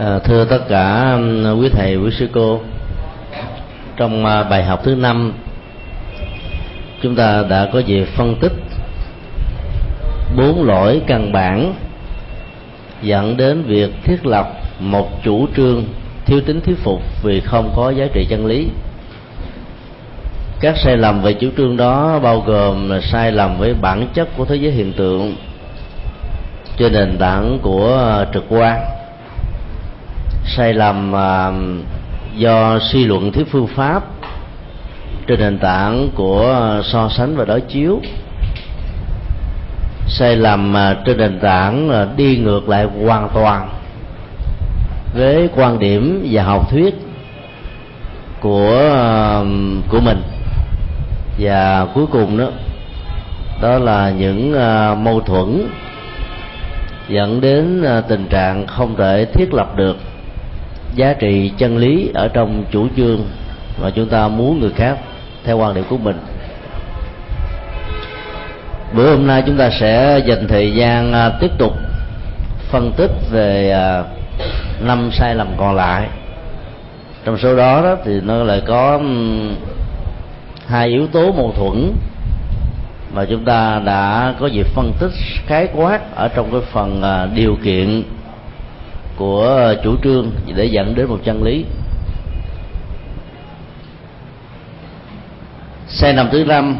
À, thưa tất cả quý thầy quý sư cô trong ờ, bài học thứ năm chúng ta đã có dịp phân tích bốn lỗi căn bản dẫn đến việc thiết lập một chủ trương thiếu tính thuyết phục vì không có giá trị chân lý. Các sai lầm về chủ trương đó bao gồm là sai lầm với bản chất của thế giới hiện tượng trên nền tảng của ờ, trực quan sai lầm à, do suy luận thuyết phương pháp trên nền tảng của so sánh và đối chiếu. Sai lầm à, trên nền tảng là đi ngược lại hoàn toàn với quan điểm và học thuyết của à, của mình. Và cuối cùng đó đó là những mâu thuẫn dẫn đến tình trạng không thể thiết lập được giá trị chân lý ở trong chủ trương mà chúng ta muốn người khác theo quan điểm của mình. Bữa hôm nay chúng ta sẽ dành thời gian à, tiếp tục phân tích về à, năm sai lầm còn lại. Trong số đó, đó thì nó lại có hai yếu tố mâu thuẫn mà chúng ta đã có dịp phân tích khái quát ở trong cái phần à, điều kiện của chủ trương để dẫn đến một chân lý. Sai nằm thứ năm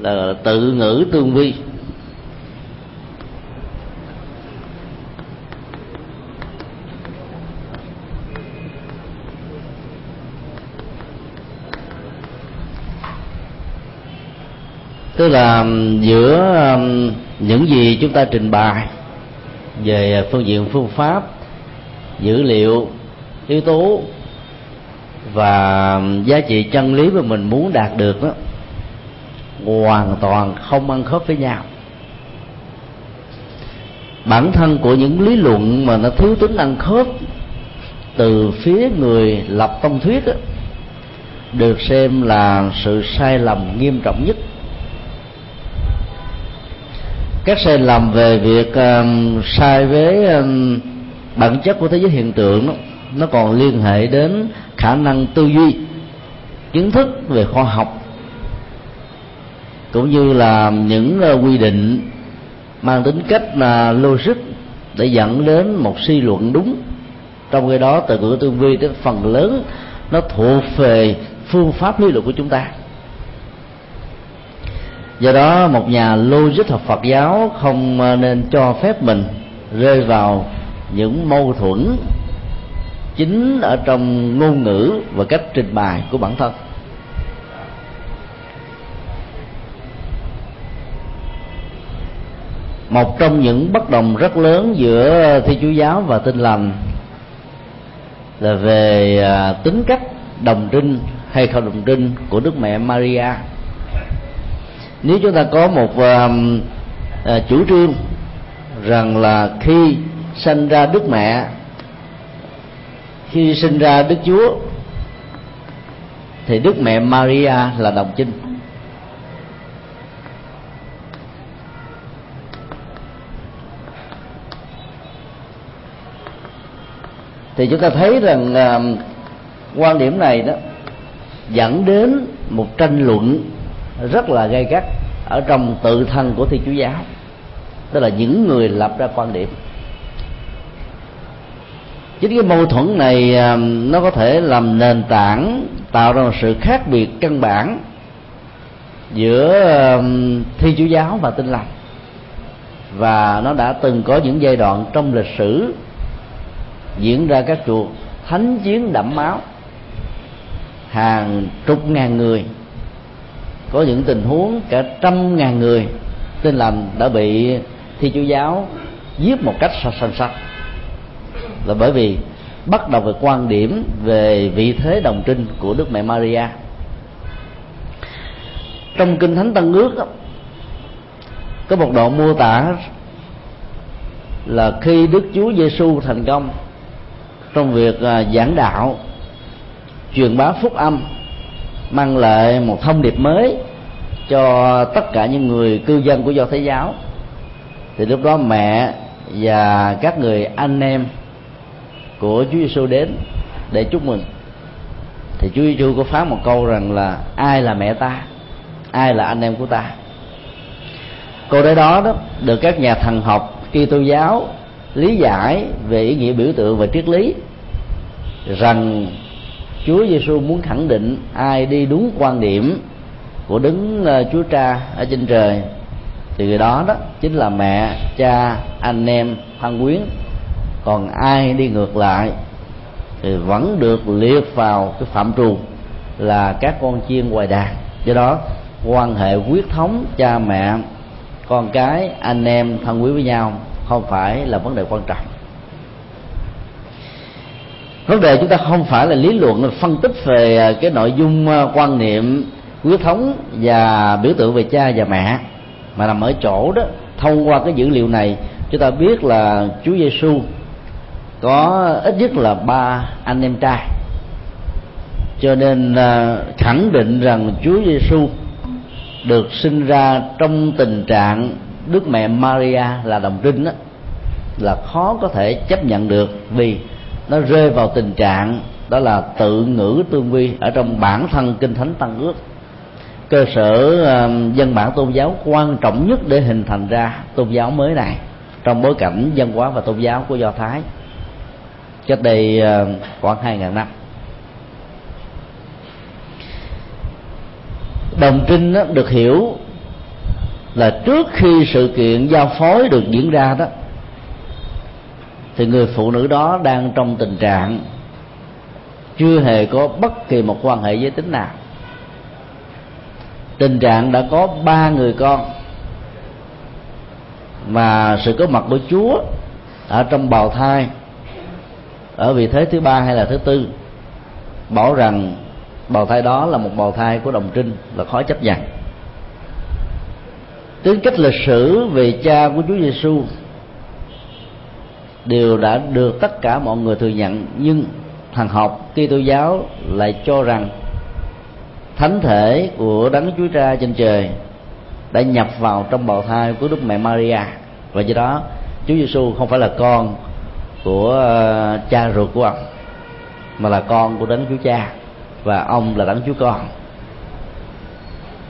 là tự ngữ tương vi. Tức là giữa um, những gì chúng ta trình bày về phương diện phương pháp dữ liệu yếu tố và giá trị chân lý mà mình muốn đạt được đó hoàn toàn không ăn khớp với nhau. Bản thân của những lý luận mà nó thiếu tính ăn khớp từ phía người lập tông thuyết đó, được xem là sự sai lầm nghiêm trọng nhất các sai lầm về việc uh, sai với uh, bản chất của thế giới hiện tượng đó, nó còn liên hệ đến khả năng tư duy kiến thức về khoa học cũng như là những uh, quy định mang tính cách là logic để dẫn đến một suy luận đúng. Trong cái đó từ ngữ tương vi đến phần lớn nó thuộc về phương pháp lý luận của chúng ta do đó, một nhà logic học Phật giáo không ờ, nên cho phép mình rơi vào những mâu thuẫn chính ở trong ngôn ngữ và cách trình bày của bản thân. Một trong những bất đồng rất lớn giữa thi chúa giáo và tinh lành là về ờ, tính cách đồng trinh hay không đồng trinh của đức mẹ Maria nếu chúng ta có một uh, uh, chủ trương rằng là khi sinh ra đức mẹ khi sinh ra đức chúa thì đức mẹ maria là đồng chinh. Thì chúng ta thấy rằng uh, quan điểm này đó dẫn đến một tranh luận rất là gay gắt ở trong tự thân của thi chúa giáo. Tức là những người lập ra quan điểm. Chính cái mâu thuẫn này à, nó có thể làm nền tảng, tạo ra một sự khác biệt căn bản giữa à, thi chúa giáo và tinh lành. Và nó đã từng có những giai đoạn trong lịch sử diễn ra các cuộc thánh chiến đẫm máu hàng chục ngàn người có những tình huống cả trăm ngàn người tin lành đã bị thi chúa giáo giết một cách sạch sạch là bởi vì bắt đầu về quan điểm về vị thế đồng trinh của đức mẹ Maria. Trong kinh thánh tân ước đó, có một đoạn mô tả là khi đức chúa giêsu thành công trong việc à, giảng đạo truyền bá phúc âm mang lại một thông điệp mới cho tất cả những người cư dân của do thái giáo. Thì lúc đó mẹ và các người anh em của Chúa Giêsu đến để chúc mừng. Thì Chúa Giêsu có phán một câu rằng là, ai là mẹ ta? Ai là anh em của ta? Câu nói đó đó được các nhà thần học Kitô giáo lý giải về ý nghĩa biểu tượng và triết lý rằng Chúa Giêsu muốn khẳng định ai đi đúng quan điểm của đứng ờ, Chúa Cha ở trên trời. Thì người đó đó chính là mẹ, cha, anh em, thân quyến. Còn ai đi ngược lại thì vẫn được liệt vào cái phạm trù là các con chiên ngoài đàn. Do đó quan hệ huyết thống cha mẹ con cái anh em thân quý với nhau không phải là vấn đề quan trọng vấn đề chúng ta không phải là lý luận là phân tích về à, cái nội dung à, quan niệm huyết thống và biểu tượng về cha và mẹ mà nằm ở chỗ đó. Thông qua cái dữ liệu này chúng ta biết là Chúa Giêsu có ít nhất là ba anh em trai. Cho nên à, khẳng định rằng Chúa Giêsu được sinh ra trong tình trạng Đức mẹ Maria là đồng trinh đó, là khó có thể chấp nhận được vì nó rơi vào tình trạng đó là tự ngữ tương vi ở trong bản thân kinh thánh tăng ước. Cơ sở dân bản tôn giáo quan trọng nhất để hình thành ra tôn giáo mới này trong bối cảnh dân hóa và tôn giáo của do thái. Cách đây khoảng hai ngàn năm. Đồng trinh được hiểu là trước khi sự kiện giao phối được diễn ra đó thì người phụ nữ đó đang trong tình trạng chưa hề có bất kỳ một quan hệ giới tính nào. Tình trạng đã có ba người con mà sự có mặt của Chúa ở trong bào thai, ở vị thế thứ ba hay là thứ tư, bảo rằng bào thai đó là một bào thai của đồng trinh là khó chấp nhận. Tính cách lịch sử về cha của Chúa Giêsu đều đã được tất cả mọi người thừa nhận. Nhưng thằng học Kitô giáo lại cho rằng thánh thể của đấng Chúa Cha trên trời đã nhập vào trong bào thai của Đức Mẹ Maria. Và do đó, Chúa Giêsu không phải là con của ờ, cha ruột của ông, mà là con của đấng Chúa Cha, và ông là đấng Chúa Con.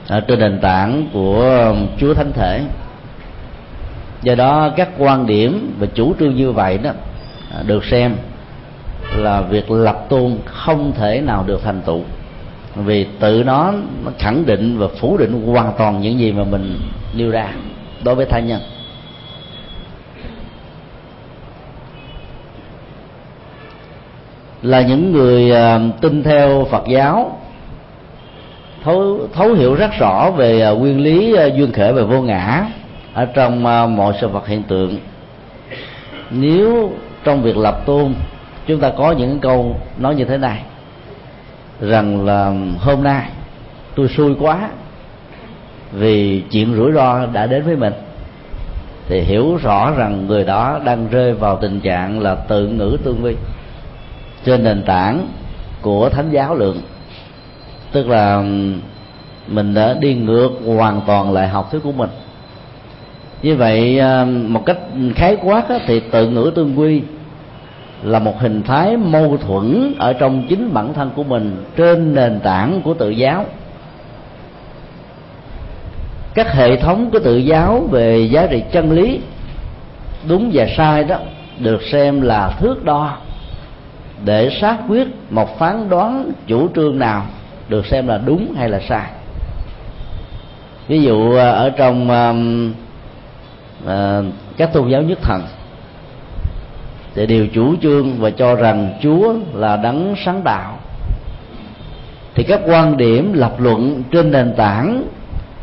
Ở trên nền tảng của Chúa Thánh Thể do đó các quan điểm và chủ trương như vậy đó à, được xem là việc lập tôn không thể nào được thành tựu. Vì tự nó, nó khẳng định và phủ định hoàn toàn những gì mà mình nêu ra đối với tha nhân. Là những người à, tin theo Phật giáo thấu thấu hiểu rất rõ về à, nguyên lý duyên khởi và vô ngã ở trong à, mọi sự vật hiện tượng. Nếu trong việc lập tôn, chúng ta có những câu nói như thế này, rằng là, hôm nay tôi xui quá vì chuyện rủi ro đã đến với mình. Thì hiểu rõ rằng người đó đang rơi vào tình trạng là tự ngữ tương vi trên nền tảng của thánh giáo lượng. Tức là, mình đã đi ngược hoàn toàn lại học thuyết của mình như vậy à, một cách khái quát thì tự ngữ tương quy là một hình thái mâu thuẫn ở trong chính bản thân của mình, trên nền tảng của tự giáo. Các hệ thống của tự giáo về giá trị chân lý, đúng và sai đó, được xem là thước đo để xác quyết một phán đoán chủ trương nào được xem là đúng hay là sai. Ví dụ à, ở trong à, à, các tôn giáo nhất thần thì đều chủ trương và cho rằng Chúa là đấng sáng tạo. Thì các quan điểm lập luận trên nền tảng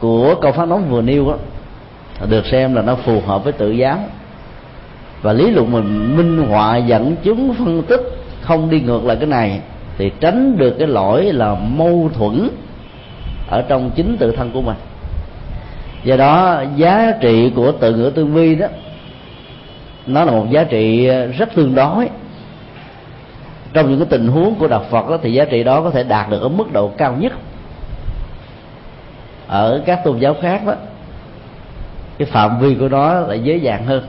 của câu phát nóng vừa nêu đó, được xem là nó phù hợp với tự giáo. Và lý luận mình minh họa dẫn chứng phân tích không đi ngược lại cái này thì tránh được cái lỗi là mâu thuẫn ở trong chính tự thân của mình do đó giá trị của tự ngữ tư vi đó nó là một giá trị ờ, rất tương đối. Trong những cái tình huống của đạo Phật đó, thì giá trị đó có thể đạt được ở mức độ cao nhất. Ở các tôn giáo khác đó cái phạm vi của nó là dễ dàng hơn.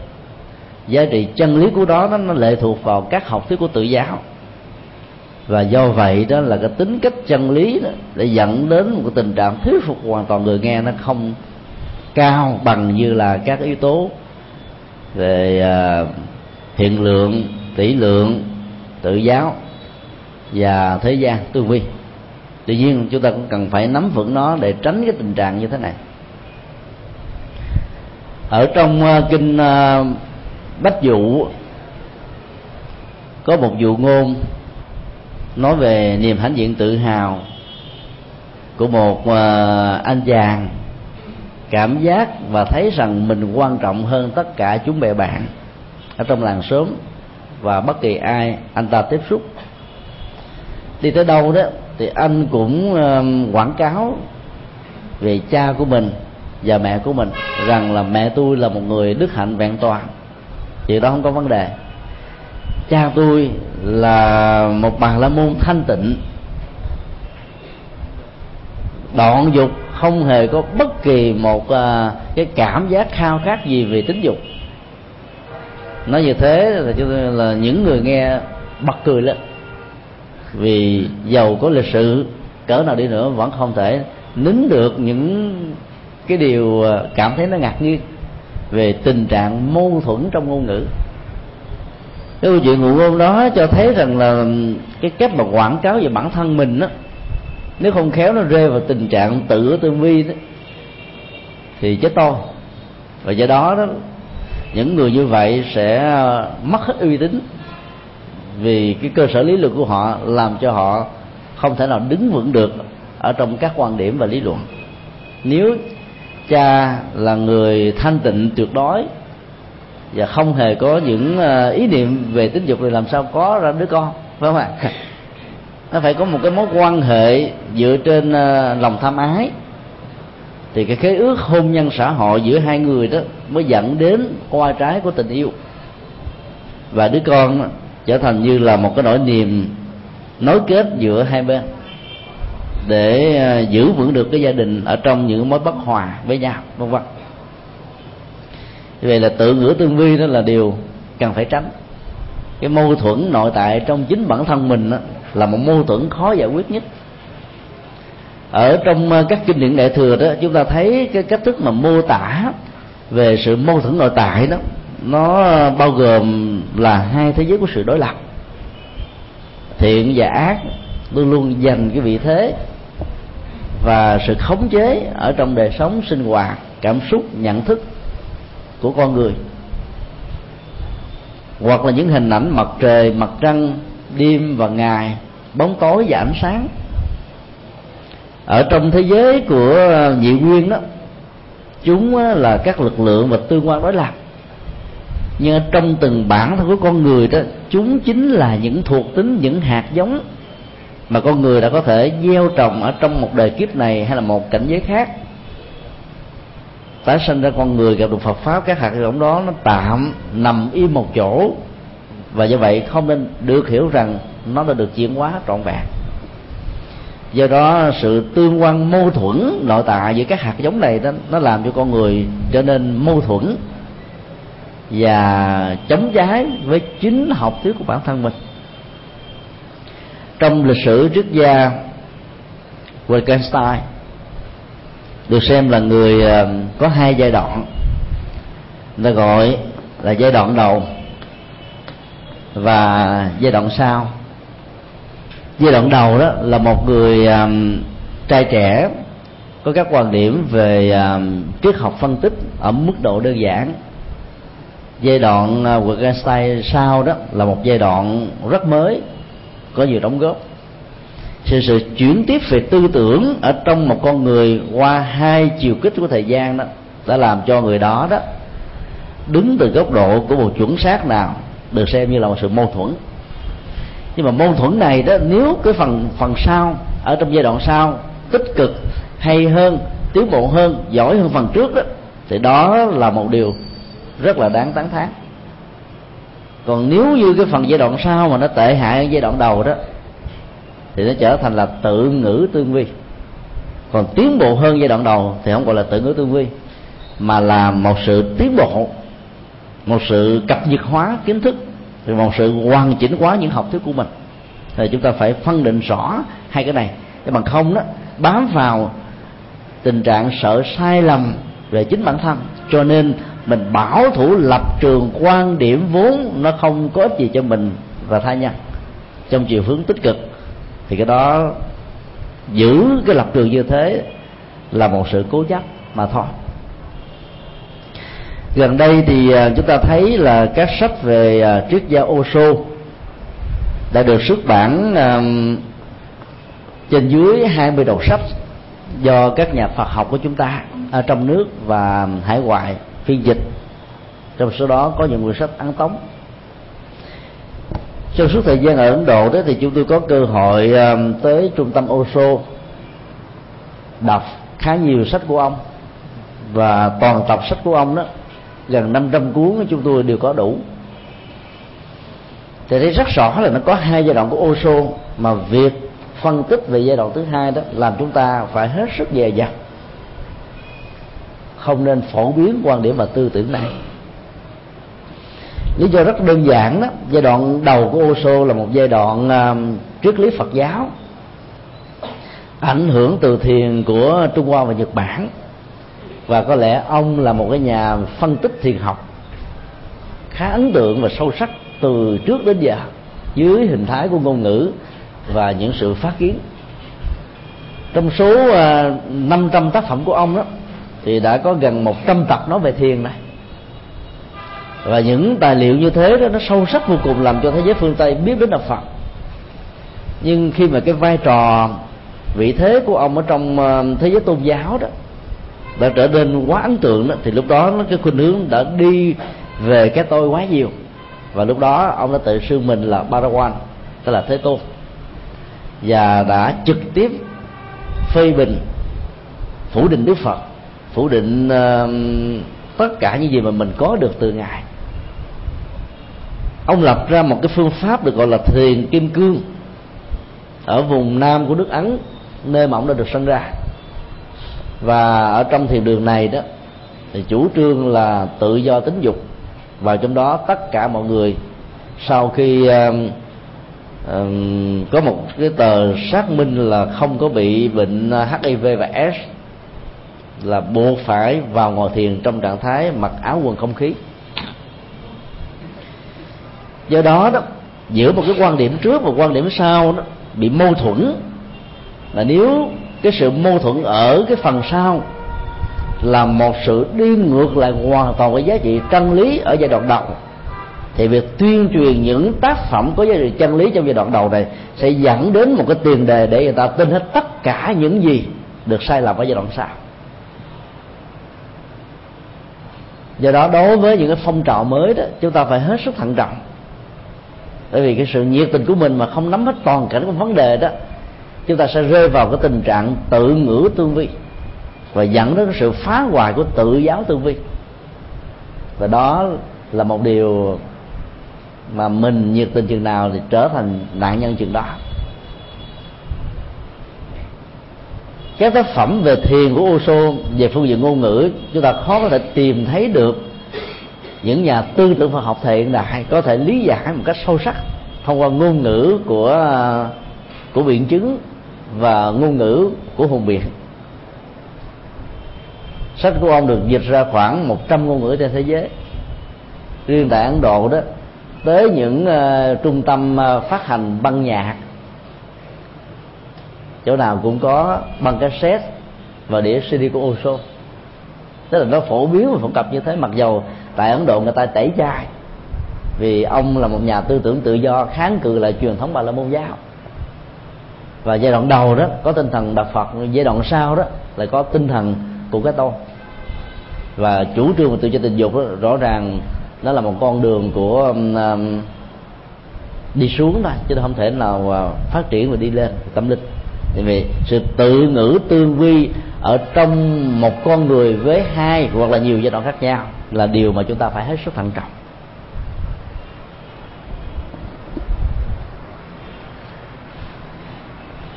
Giá trị chân lý của đó nó lệ thuộc vào các học thuyết của tự giáo. Và do vậy đó là cái tính cách chân lý đó để dẫn đến một cái tình trạng thuyết phục hoàn toàn người nghe nó không cao bằng như là các yếu tố về à, hiện lượng tỷ lượng tự giáo và thế gian tư vi tuy nhiên chúng ta cũng cần phải nắm vững nó để tránh cái tình trạng như thế này. Ở trong uh, kinh uh, bách dụ có một dụ ngôn nói về niềm hãnh diện tự hào của một uh, anh chàng cảm giác và thấy rằng mình quan trọng hơn tất cả chúng bè bạn. Ở trong làng sớm và bất kỳ ai, anh ta tiếp xúc. Đi tới đâu đó thì anh cũng um, quảng cáo về cha của mình và mẹ của mình rằng là mẹ tôi là một người đức hạnh vẹn toàn. Chuyện đó không có vấn đề. Cha tôi là một bà la môn thanh tịnh, đoạn dục không hề có bất kỳ một uh, cái cảm giác khao khát gì về tính dục. Nói như thế là cho nên là những người nghe bật cười lên. Vì giàu có lịch sự cỡ nào đi nữa vẫn không thể nín được những cái điều à, cảm thấy nó ngạc nhiên về tình trạng mâu thuẫn trong ngôn ngữ. Cái câu chuyện ngụ ngôn đó cho thấy rằng là cái cách mà quảng cáo về bản thân mình đó nếu không khéo nó rơi vào tình trạng tự tương vi đó, thì chết to. Và do đó đó, những người như vậy sẽ mất hết uy tín vì cái cơ sở lý luận của họ làm cho họ không thể nào đứng vững được ở trong các quan điểm và lý luận. Nếu cha là người thanh tịnh, tuyệt đối, và không hề có những ờ, ý niệm về tính dục thì làm sao có ra đứa con, phải không ạ? nó phải có một cái mối quan hệ dựa trên ờ, lòng tham ái. Thì cái khế ước hôn nhân xã hội giữa hai người đó mới dẫn đến qua trái của tình yêu. Và đứa con trở thành như là một cái nỗi niềm nối kết giữa hai bên để ờ, giữ vững được cái gia đình ở trong những mối bất hòa với nhau, vân vân. Vậy là tự ngữ tương vi đó là điều cần phải tránh cái mâu thuẫn nội tại trong chính bản thân mình đó, là một mâu thuẫn khó giải quyết nhất. Ở trong ờ, các kinh điển đại thừa đó chúng ta thấy cái cách thức mà mô tả về sự mâu thuẫn nội tại đó nó bao gồm là hai thế giới của sự đối lập. Thiện và ác luôn luôn dành cái vị thế và sự khống chế ở trong đời sống sinh hoạt cảm xúc nhận thức của con người hoặc là những hình ảnh mặt trời, mặt trăng, đêm và ngày, bóng tối và ánh sáng. Ở trong thế giới của nhị nguyên đó, chúng là các lực lượng và tương quan đối lập. Nhưng ở trong từng bản thân của con người đó, chúng chính là những thuộc tính, những hạt giống mà con người đã có thể gieo trồng ở trong một đời kiếp này hay là một cảnh giới khác tái sinh ra con người gặp được Phật pháp, các hạt giống đó nó tạm nằm im một chỗ. Và do vậy không nên được hiểu rằng nó đã được chuyển hóa trọn vẹn. Do đó sự tương quan mâu thuẫn nội tại giữa các hạt giống này đó, nó làm cho con người trở nên mâu thuẫn và chống trái với chính học thuyết của bản thân mình. Trong lịch sử triết gia Wittgenstein được xem là người ờ, có hai giai đoạn. Người ta gọi là giai đoạn đầu và giai đoạn sau. Giai đoạn đầu đó là một người um, trai trẻ có các quan điểm về um, triết học phân tích ở mức độ đơn giản. Giai đoạn uh, Wittgenstein sau đó là một giai đoạn rất mới có nhiều đóng góp sự sự chuyển tiếp về tư tưởng ở trong một con người qua hai chiều kích của thời gian đó, đã làm cho người đó đó đứng từ góc độ của một chuẩn xác nào được xem như là một sự mâu thuẫn. Nhưng mà mâu thuẫn này đó, nếu cái phần phần sau, ở trong giai đoạn sau, tích cực, hay hơn, tiến bộ hơn, giỏi hơn phần trước đó, thì đó là một điều rất là đáng tán thán. Còn nếu như cái phần giai đoạn sau mà nó tệ hại giai đoạn đầu đó thì nó trở thành là tự ngữ tương vi. Còn tiến bộ hơn giai đoạn đầu thì không gọi là tự ngữ tương vi, mà là một sự tiến bộ, một sự cập nhật hóa kiến thức thì một sự hoàn chỉnh hóa những học thuyết của mình. Thì chúng ta phải phân định rõ hai cái này. Chứ bằng không đó, bám vào tình trạng sợ sai lầm về chính bản thân, cho nên mình bảo thủ lập trường quan điểm vốn nó không có ích gì cho mình và tha nhân trong chiều hướng tích cực thì cái đó giữ cái lập trường như thế là một sự cố chấp mà thôi. Gần đây thì à, chúng ta thấy là các sách về à, triết gia Osho đã được xuất bản trên dưới 20 đầu sách do các nhà Phật học của chúng ta ở trong nước và hải ngoại phiên dịch. Trong số đó có những quyển sách ấn tống trong suốt thời gian ở Ấn Độ đó thì chúng tôi có cơ hội ờ, tới trung tâm Osho đọc khá nhiều sách của ông. Và toàn tập sách của ông đó, gần 500 cuốn chúng tôi đều có đủ. Thì thấy rất rõ là nó có hai giai đoạn của Osho mà việc phân tích về giai đoạn thứ hai đó làm chúng ta phải hết sức dè dặt. Không nên phổ biến quan điểm và tư tưởng này lý do rất đơn giản đó giai đoạn đầu của Osho là một giai đoạn uh, triết lý Phật giáo ảnh hưởng từ thiền của Trung Hoa và Nhật Bản. Và có lẽ ông là một cái nhà phân tích thiền học khá ấn tượng và sâu sắc từ trước đến giờ dưới hình thái của ngôn ngữ và những sự phát kiến. Trong số à, 500 tác phẩm của ông đó thì đã có gần 100 tập nói về thiền này và những tài liệu như thế đó nó sâu sắc vô cùng làm cho thế giới phương tây biết đến đạo phật. Nhưng khi mà cái vai trò vị thế của ông ở trong ờ, thế giới tôn giáo đó đã trở nên quá ấn tượng đó, thì lúc đó nó cái khuynh hướng đã đi về cái tôi quá nhiều. Và lúc đó ông đã tự xưng mình là Parawan tức là Thế Tôn. Và đã trực tiếp phê bình phủ định Đức Phật phủ định uh, tất cả những gì mà mình có được từ ngài ông lập ra một cái phương pháp được gọi là thiền kim cương. Ở vùng nam của nước ấn nơi mà ông đã được sinh ra. Và ở trong thiền đường này đó thì chủ trương là tự do tính dục. Và trong đó tất cả mọi người sau khi uh, uh, có một cái tờ xác minh là không có bị bệnh HIV và S là buộc phải vào ngồi thiền trong trạng thái mặc áo quần không khí do đó đó, giữa một cái quan điểm trước và quan điểm sau đó, bị mâu thuẫn. Là nếu cái sự mâu thuẫn ở cái phần sau là một sự đi ngược lại hoàn toàn với giá trị chân lý ở giai đoạn đầu, thì việc tuyên truyền những tác phẩm có giá trị chân lý trong giai đoạn đầu này sẽ dẫn đến một cái tiền đề để người ta tin hết tất cả những gì được sai lầm ở giai đoạn sau. Do đó đối với những cái phong trào mới đó, chúng ta phải hết sức thận trọng bởi vì cái sự nhiệt tình của mình mà không nắm hết toàn cảnh của vấn đề đó, chúng ta sẽ rơi vào cái tình trạng tự ngữ tương vi và dẫn đến cái sự phá hoại của tự giáo tương vi. Và đó là một điều mà mình nhiệt tình chừng nào thì trở thành nạn nhân chừng đó. Các tác phẩm về thiền của Osho về phương diện ngôn ngữ, chúng ta khó có thể tìm thấy được những nhà tư tưởng Phật học thời hiện đại có thể lý giải một cách sâu sắc thông qua ngôn ngữ của của biện chứng và ngôn ngữ của hùng biện. Sách của ông được dịch ra khoảng 100 ngôn ngữ trên thế giới. Riêng tại ấn độ đó tới những uh, trung tâm uh, phát hành băng nhạc chỗ nào cũng có băng cassette và đĩa cd của Osho. Tức là nó phổ biến và phổ cập như thế mặc dầu tại ấn độ người ta tẩy chay vì ông là một nhà tư tưởng tự do kháng cự lại truyền thống bà la môn giáo. Và giai đoạn đầu đó có tinh thần đạo phật giai đoạn sau đó lại có tinh thần của cái tôi. Và chủ trương của tự do tình dục đó, rõ ràng nó là một con đường của um, um đi xuống thôi chứ không thể nào à, phát triển và đi lên tâm linh. Tại vì sự tự ngữ tương vi ở trong một con người với hai hoặc là nhiều giai đoạn khác nhau là điều mà chúng ta phải hết sức thận trọng.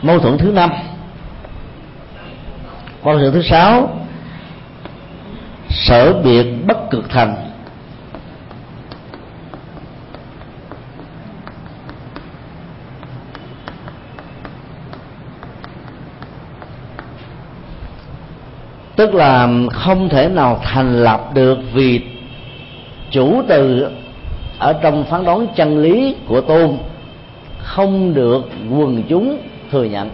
Mâu thuẫn thứ năm. Mâu thuẫn thứ sáu. Sở biệt bất cực thành. Tức là không thể nào thành lập được vì chủ từ ở trong phán đoán chân lý của tôn không được quần chúng thừa nhận.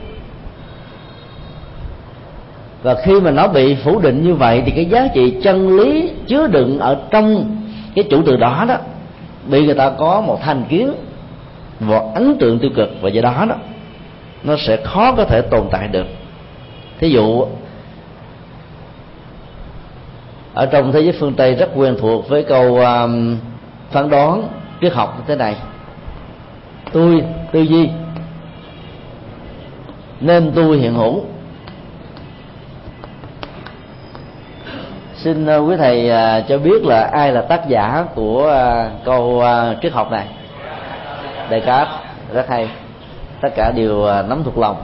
Và khi mà nó bị phủ định như vậy thì cái giá trị chân lý chứa đựng ở trong cái chủ từ đó đó, bị người ta có một thành kiến, một ấn tượng tiêu cực và do đó đó, nó sẽ khó có thể tồn tại được. Thí dụ ở trong thế giới phương tây rất quen thuộc với câu um, phán đoán triết học như thế này. Tôi tư duy nên tôi hiện hữu. Xin uh, quý thầy uh, cho biết là ai là tác giả của uh, câu uh, triết học này? Descartes rất hay. Tất cả đều uh, nắm thuộc lòng.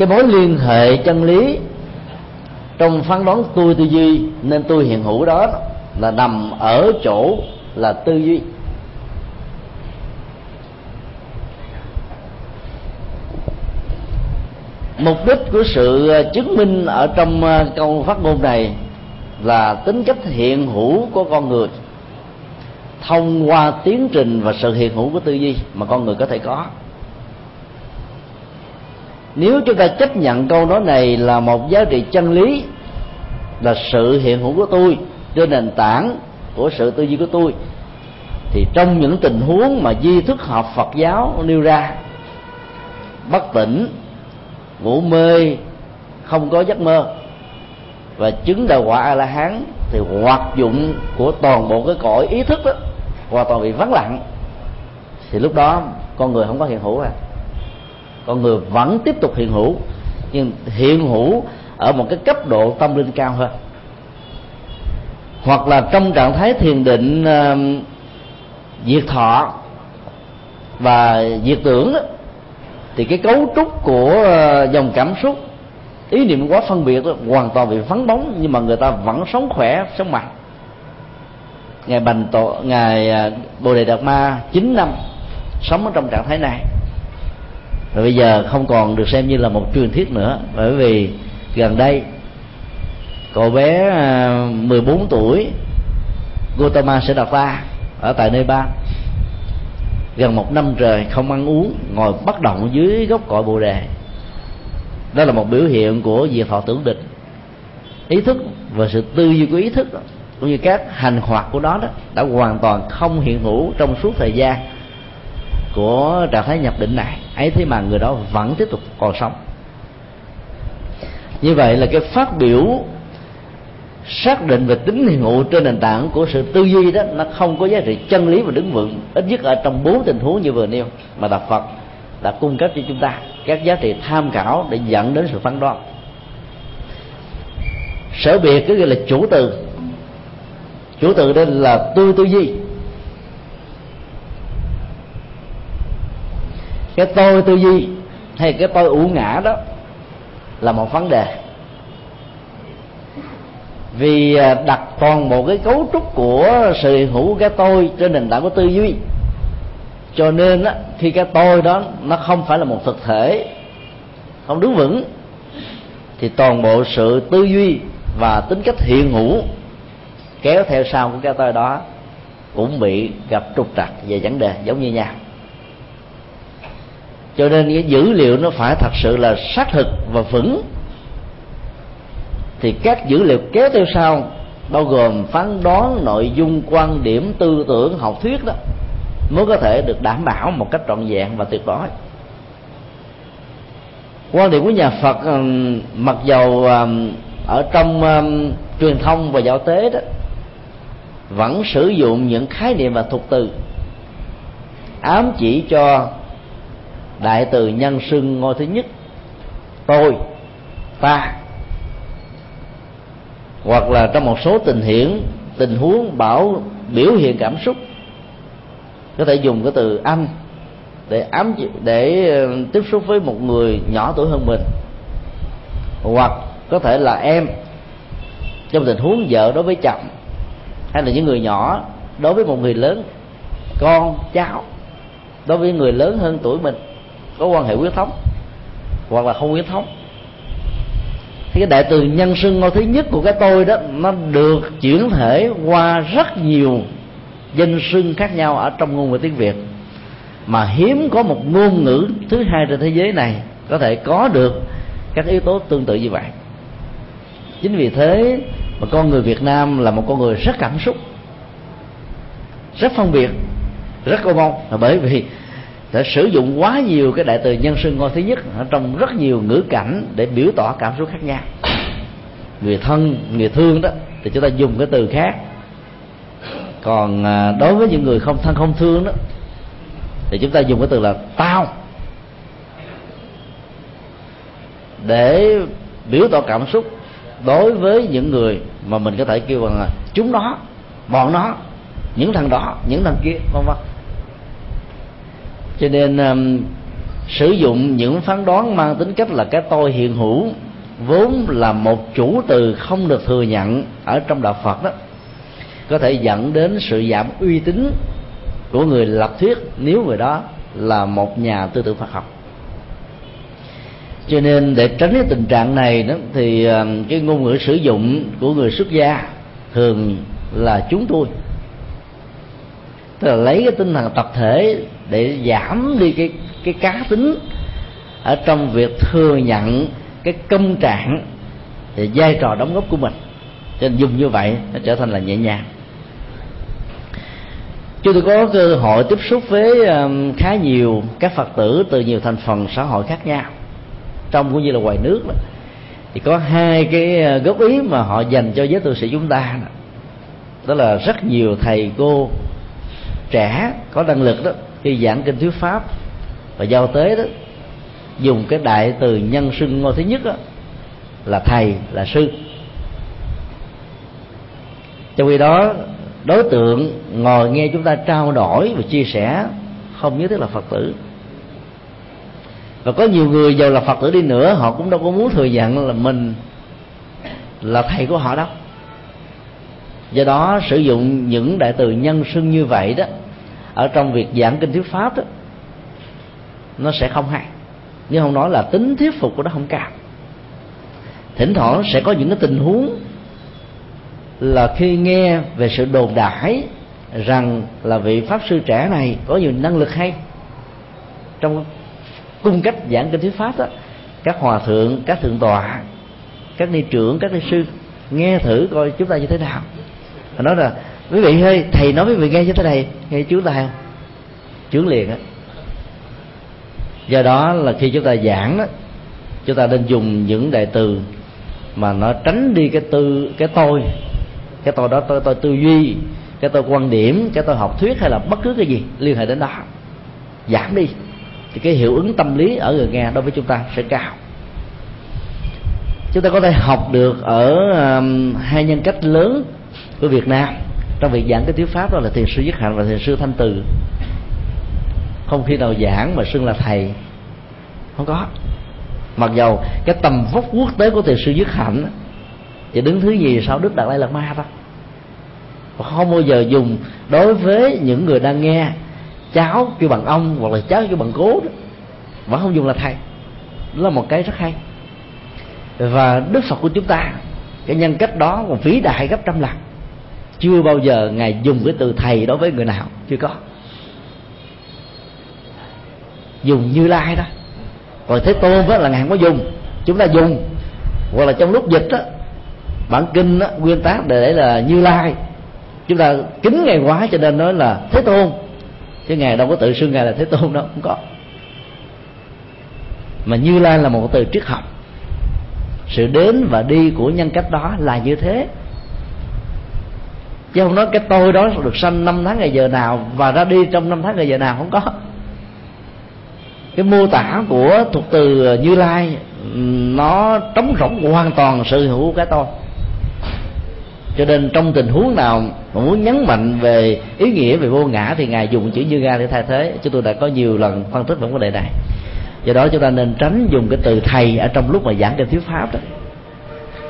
Cái mối liên hệ chân lý trong phán đoán tôi tư duy nên tôi hiện hữu đó là nằm ở chỗ là tư duy. Mục đích của sự chứng minh ở trong ờ, câu phát ngôn này là tính cách hiện hữu của con người thông qua tiến trình và sự hiện hữu của tư duy mà con người có thể có nếu chúng ta chấp nhận câu nói này là một giá trị chân lý, là sự hiện hữu của tôi trên nền tảng của sự tư duy của tôi, thì trong những tình huống mà di thức học Phật giáo nêu ra, bất tỉnh, ngủ mê, không có giấc mơ, và chứng đạo quả a la hán thì hoạt dụng của toàn bộ cái cõi ý thức đó, hoàn toàn bị vắng lặng, thì lúc đó con người không có hiện hữu à con người vẫn tiếp tục hiện hữu nhưng hiện hữu ở một cái cấp độ tâm linh cao hơn. Hoặc là trong trạng thái thiền định uh, diệt thọ và diệt tưởng đó, thì cái cấu trúc của uh, dòng cảm xúc ý niệm quá phân biệt đó, hoàn toàn bị vắng bóng nhưng mà người ta vẫn sống khỏe sống mạnh. Ngài bành tổ ngài uh, bồ đề đạt ma 9 năm sống ở trong trạng thái này và bây giờ không còn được xem như là một truyền thuyết nữa. Bởi vì gần đây cậu bé à, 14 tuổi Gautama sẽ đặt ra ở tại nơi ba. Gần một năm trời không ăn uống ngồi bất động dưới gốc cội bồ đề. Đó là một biểu hiện của việc họ tưởng định ý thức và sự tư duy của ý thức đó, cũng như các hành hoạt của nó đó đã hoàn toàn không hiện hữu trong suốt thời gian của trạng thái nhập định này, ấy thế mà người đó vẫn tiếp tục còn sống. Như vậy là cái phát biểu xác định về tính hiện hữu trên nền tảng của sự tư duy đó, nó không có giá trị chân lý và đứng vững, ít nhất ở trong bốn tình huống như vừa nêu mà đạo Phật đã cung cấp cho chúng ta các giá trị tham khảo để dẫn đến sự phán đoán. Sở biệt cái gọi là chủ từ. Chủ từ đây là tôi tư duy. Cái tôi tư duy hay cái tôi ủ ngã đó là một vấn đề. Vì à, đặt toàn bộ cái cấu trúc của sự hữu cái tôi trên nền tảng của tư duy. Cho nên á, khi cái tôi đó nó không phải là một thực thể không đứng vững thì toàn bộ sự tư duy và tính cách hiện hữu kéo theo sau của cái tôi đó cũng bị gặp trục trặc về vấn đề giống như nhau cho nên cái dữ liệu nó phải thật sự là xác thực và vững. Thì các dữ liệu kéo theo sau, bao gồm phán đoán, nội dung, quan điểm, tư tưởng, học thuyết đó, mới có thể được đảm bảo một cách trọn vẹn và tuyệt đối. Quan điểm của nhà Phật mặc dầu ở trong truyền thông và giáo tế đó, vẫn sử dụng những khái niệm và thuật từ ám chỉ cho đại từ nhân xưng ngôi thứ nhất, tôi, ta. Hoặc là trong một số tình hiển, tình huống, bảo, biểu hiện cảm xúc, có thể dùng cái từ anh để ám, để ờ, tiếp xúc với một người nhỏ tuổi hơn mình. Hoặc có thể là em, trong tình huống vợ đối với chồng, hay là những người nhỏ đối với một người lớn, con, cháu đối với người lớn hơn tuổi mình có quan hệ huyết thống, hoặc là không huyết thống. Thì cái đại từ nhân xưng ngôi thứ nhất của cái tôi đó, nó được chuyển thể qua rất nhiều danh xưng khác nhau ở trong ngôn ngữ tiếng việt. Mà hiếm có một ngôn ngữ thứ hai trên thế giới này có thể có được các yếu tố tương tự như vậy. Chính vì thế mà con người việt nam là một con người rất cảm xúc, rất phân biệt, rất cô mong. Là bởi vì đã sử dụng quá nhiều cái đại từ nhân xưng ngôi thứ nhất ở trong rất nhiều ngữ cảnh để biểu tỏ cảm xúc khác nhau. Người thân, người thương đó, thì chúng ta dùng cái từ khác. Còn à, đối với những người không thân, không thương đó, thì chúng ta dùng cái từ là tao. Để biểu tỏ cảm xúc đối với những người mà mình có thể kêu bằng là chúng nó, bọn nó, những thằng đó, những thằng kia, vân vân cho nên um, sử dụng những phán đoán mang tính cách là cái tôi hiện hữu vốn là một chủ từ không được thừa nhận ở trong đạo Phật đó có thể dẫn đến sự giảm uy tín của người lập thuyết nếu người đó là một nhà tư tưởng Phật học. Cho nên để tránh cái tình trạng này đó thì um, cái ngôn ngữ sử dụng của người xuất gia thường là chúng tôi. Tức là lấy cái tinh thần tập thể để giảm đi cái cái cá tính. Ở trong việc thừa nhận cái công trạng và vai trò đóng góp của mình. Cho nên dùng như vậy nó trở thành là nhẹ nhàng. Chúng tôi có cơ hội tiếp xúc với um, khá nhiều các phật tử từ nhiều thành phần xã hội khác nhau. Trong cũng như là ngoài nước đó. Thì có hai cái ờ, góp ý mà họ dành cho giới tu sĩ chúng ta đó, đó là rất nhiều thầy cô trẻ có năng lực đó khi giảng kinh thuyết pháp và giao tế đó dùng cái đại từ nhân xưng ngôi thứ nhất đó, là thầy là sư. Trong khi đó đối tượng ngồi nghe chúng ta trao đổi và chia sẻ không nhất thiết là phật tử. Và có nhiều người giàu là phật tử đi nữa họ cũng đâu có muốn thừa nhận là mình là thầy của họ đâu. Do đó sử dụng những đại từ nhân xưng như vậy đó ở trong việc giảng kinh thuyết pháp đó, nó sẽ không hay. Nhưng không nói là tính thuyết phục của nó không cao. Thỉnh thoảng sẽ có những cái tình huống là khi nghe về sự đồn đãi rằng là vị pháp sư trẻ này có nhiều năng lực hay. Trong cung cách giảng kinh thuyết pháp đó, các hòa thượng, các thượng tọa, các ni trưởng, các ni sư nghe thử coi chúng ta như thế nào. Nói là quý vị ơi thầy nói với vị nghe cho thế này nghe chú tai không? Chướng liền á. Do đó là khi chúng ta giảng đó chúng ta nên dùng những đại từ mà nó tránh đi cái tư cái tôi cái tôi đó tôi, tôi tư duy cái tôi quan điểm cái tôi học thuyết hay là bất cứ cái gì liên hệ đến đó. Giảm đi thì cái hiệu ứng tâm lý ở người nghe đối với chúng ta sẽ cao. Chúng ta có thể học được ở um, hai nhân cách lớn của Việt Nam trong việc giảng cái thuyết pháp đó là thiền sư nhất hạnh và thiền sư thanh từ. Không khi nào giảng mà xưng là thầy. Không có. Mặc dầu cái tầm vóc quốc tế của thiền sư nhất hạnh thì đứng thứ gì sau đức đạt lai lạt ma đó và không bao giờ dùng đối với những người đang nghe cháu kêu bằng ông hoặc là cháu kêu bằng cố đó vẫn không dùng là thầy. Đó là một cái rất hay. Và đức phật của chúng ta, cái nhân cách đó còn vĩ đại gấp trăm lần chưa bao giờ ngài dùng cái từ thầy đối với người nào chưa có. Dùng như lai đó. Còn thế tôn đó là ngài không có dùng chúng ta dùng. Hoặc là trong lúc dịch đó bản kinh đó, nguyên tác để là như lai. Chúng ta kính ngài quá cho nên nói là thế tôn. Chứ ngài đâu có tự xưng ngài là thế tôn đâu không có. Mà như lai là một từ triết học. Sự đến và đi của nhân cách đó là như thế chứ không nói cái tôi đó được sanh năm tháng ngày giờ nào và ra đi trong năm tháng ngày giờ nào không có. Cái mô tả của thuộc từ như lai, nó trống rỗng hoàn toàn sự hữu của cái tôi. Cho nên trong tình huống nào mà muốn nhấn mạnh về ý nghĩa, về vô ngã thì ngài dùng chữ như ga để thay thế. Chúng tôi đã có nhiều lần phân tích về vấn đề này. Do đó chúng ta nên tránh dùng cái từ thầy ở trong lúc mà giảng kinh thuyết pháp đó.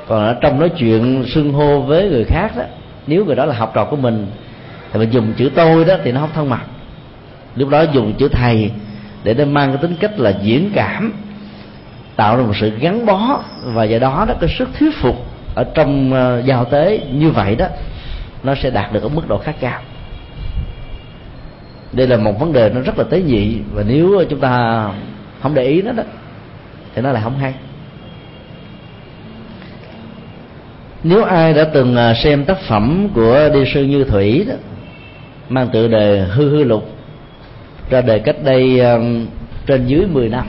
Còn ở trong nói chuyện xưng hô với người khác đó nếu người đó là học trò của mình thì mình dùng chữ tôi đó thì nó không thân mật. Lúc đó dùng chữ thầy để nó mang cái tính cách là diễn cảm tạo ra một sự gắn bó và do đó đó cái sức thuyết phục ở trong uh, giao tế như vậy đó nó sẽ đạt được ở mức độ khác cao. Đây là một vấn đề nó rất là tế nhị và nếu chúng ta không để ý nó đó thì nó lại không hay. Nếu ai đã từng à, xem tác phẩm của đi sư như thủy đó, mang tựa đề hư hư lục, ra đời cách đây à, trên dưới 10 năm,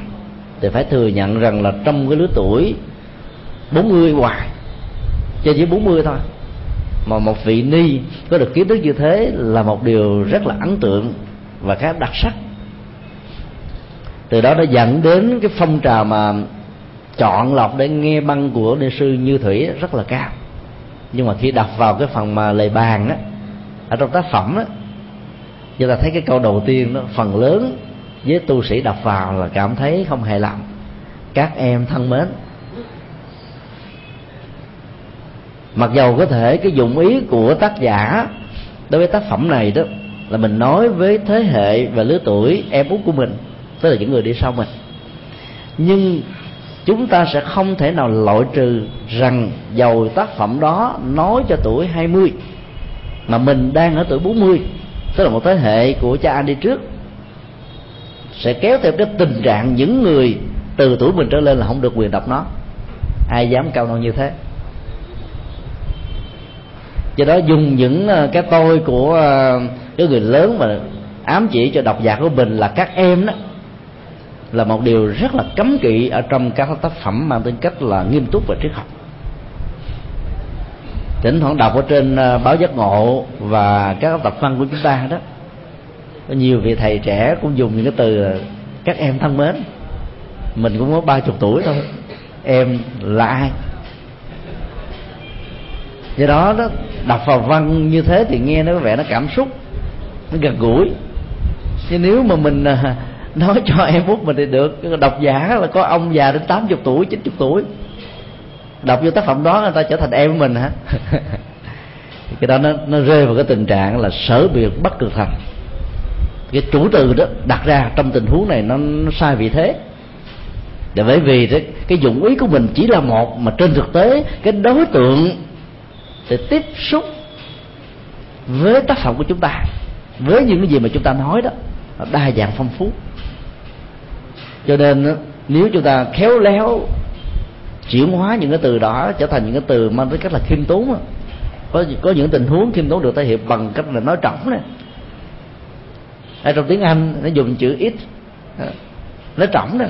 thì phải thừa nhận rằng là trong cái lứa tuổi 40 hoài, trên dưới 40 thôi, mà một vị ni có được kiến thức như thế là một điều rất là ấn tượng và khá đặc sắc. Từ đó nó dẫn đến cái phong trào mà chọn lọc để nghe băng của ni sư như thủy rất là cao nhưng mà khi đọc vào cái phần mà lời bàn á, ở trong tác phẩm á, chúng ta thấy cái câu đầu tiên đó, phần lớn với tu sĩ đọc vào là cảm thấy không hài lòng các em thân mến, mặc dầu có thể cái dụng ý của tác giả đối với tác phẩm này đó là mình nói với thế hệ và lứa tuổi, em út của mình, tức là những người đi sau mình. Nhưng chúng ta sẽ không thể nào loại trừ rằng dầu tác phẩm đó nói cho tuổi 20 mà mình đang ở tuổi 40 tức là một thế hệ của cha anh đi trước, sẽ kéo theo cái tình trạng những người từ tuổi mình trở lên là không được quyền đọc nó. Ai dám cao non như thế? Do đó dùng những ờ, cái tôi của ờ, cái người lớn mà ám chỉ cho độc giả của mình là các em đó là một điều rất là cấm kỵ ở trong các tác phẩm mang tính cách là nghiêm túc và triết học. Thỉnh thoảng đọc ở trên ờ, báo giác ngộ và các tập văn của chúng ta đó, có nhiều vị thầy trẻ cũng dùng những cái từ các em thân mến. Mình cũng có ba chục tuổi thôi. Em là ai? Do đó đó, đọc vào văn như thế thì nghe nó có vẻ nó cảm xúc, nó gần gũi. Nhưng nếu mà mình ờ, nói cho em út mình thì được độc giả là có ông già đến 80 tuổi 90 tuổi. Đọc vô tác phẩm đó người ta trở thành em của mình hả? Cái đó nó nó rơi vào cái tình trạng là sở biệt bất cực thành. Cái chủ từ đó đặt ra trong tình huống này nó, nó sai vị thế. Để bởi vì cái, cái dụng ý của mình chỉ là một mà trên thực tế cái đối tượng để tiếp xúc với tác phẩm của chúng ta với những cái gì mà chúng ta nói đó đa dạng phong phú cho nên nếu chúng ta khéo léo chuyển hóa những cái từ đó, trở thành những cái từ mang tới cách là khiêm tốn có có những tình huống khiêm tốn được thể hiện bằng cách là nói trọng này ở trong tiếng anh, nó dùng chữ ít à, nói trọng đó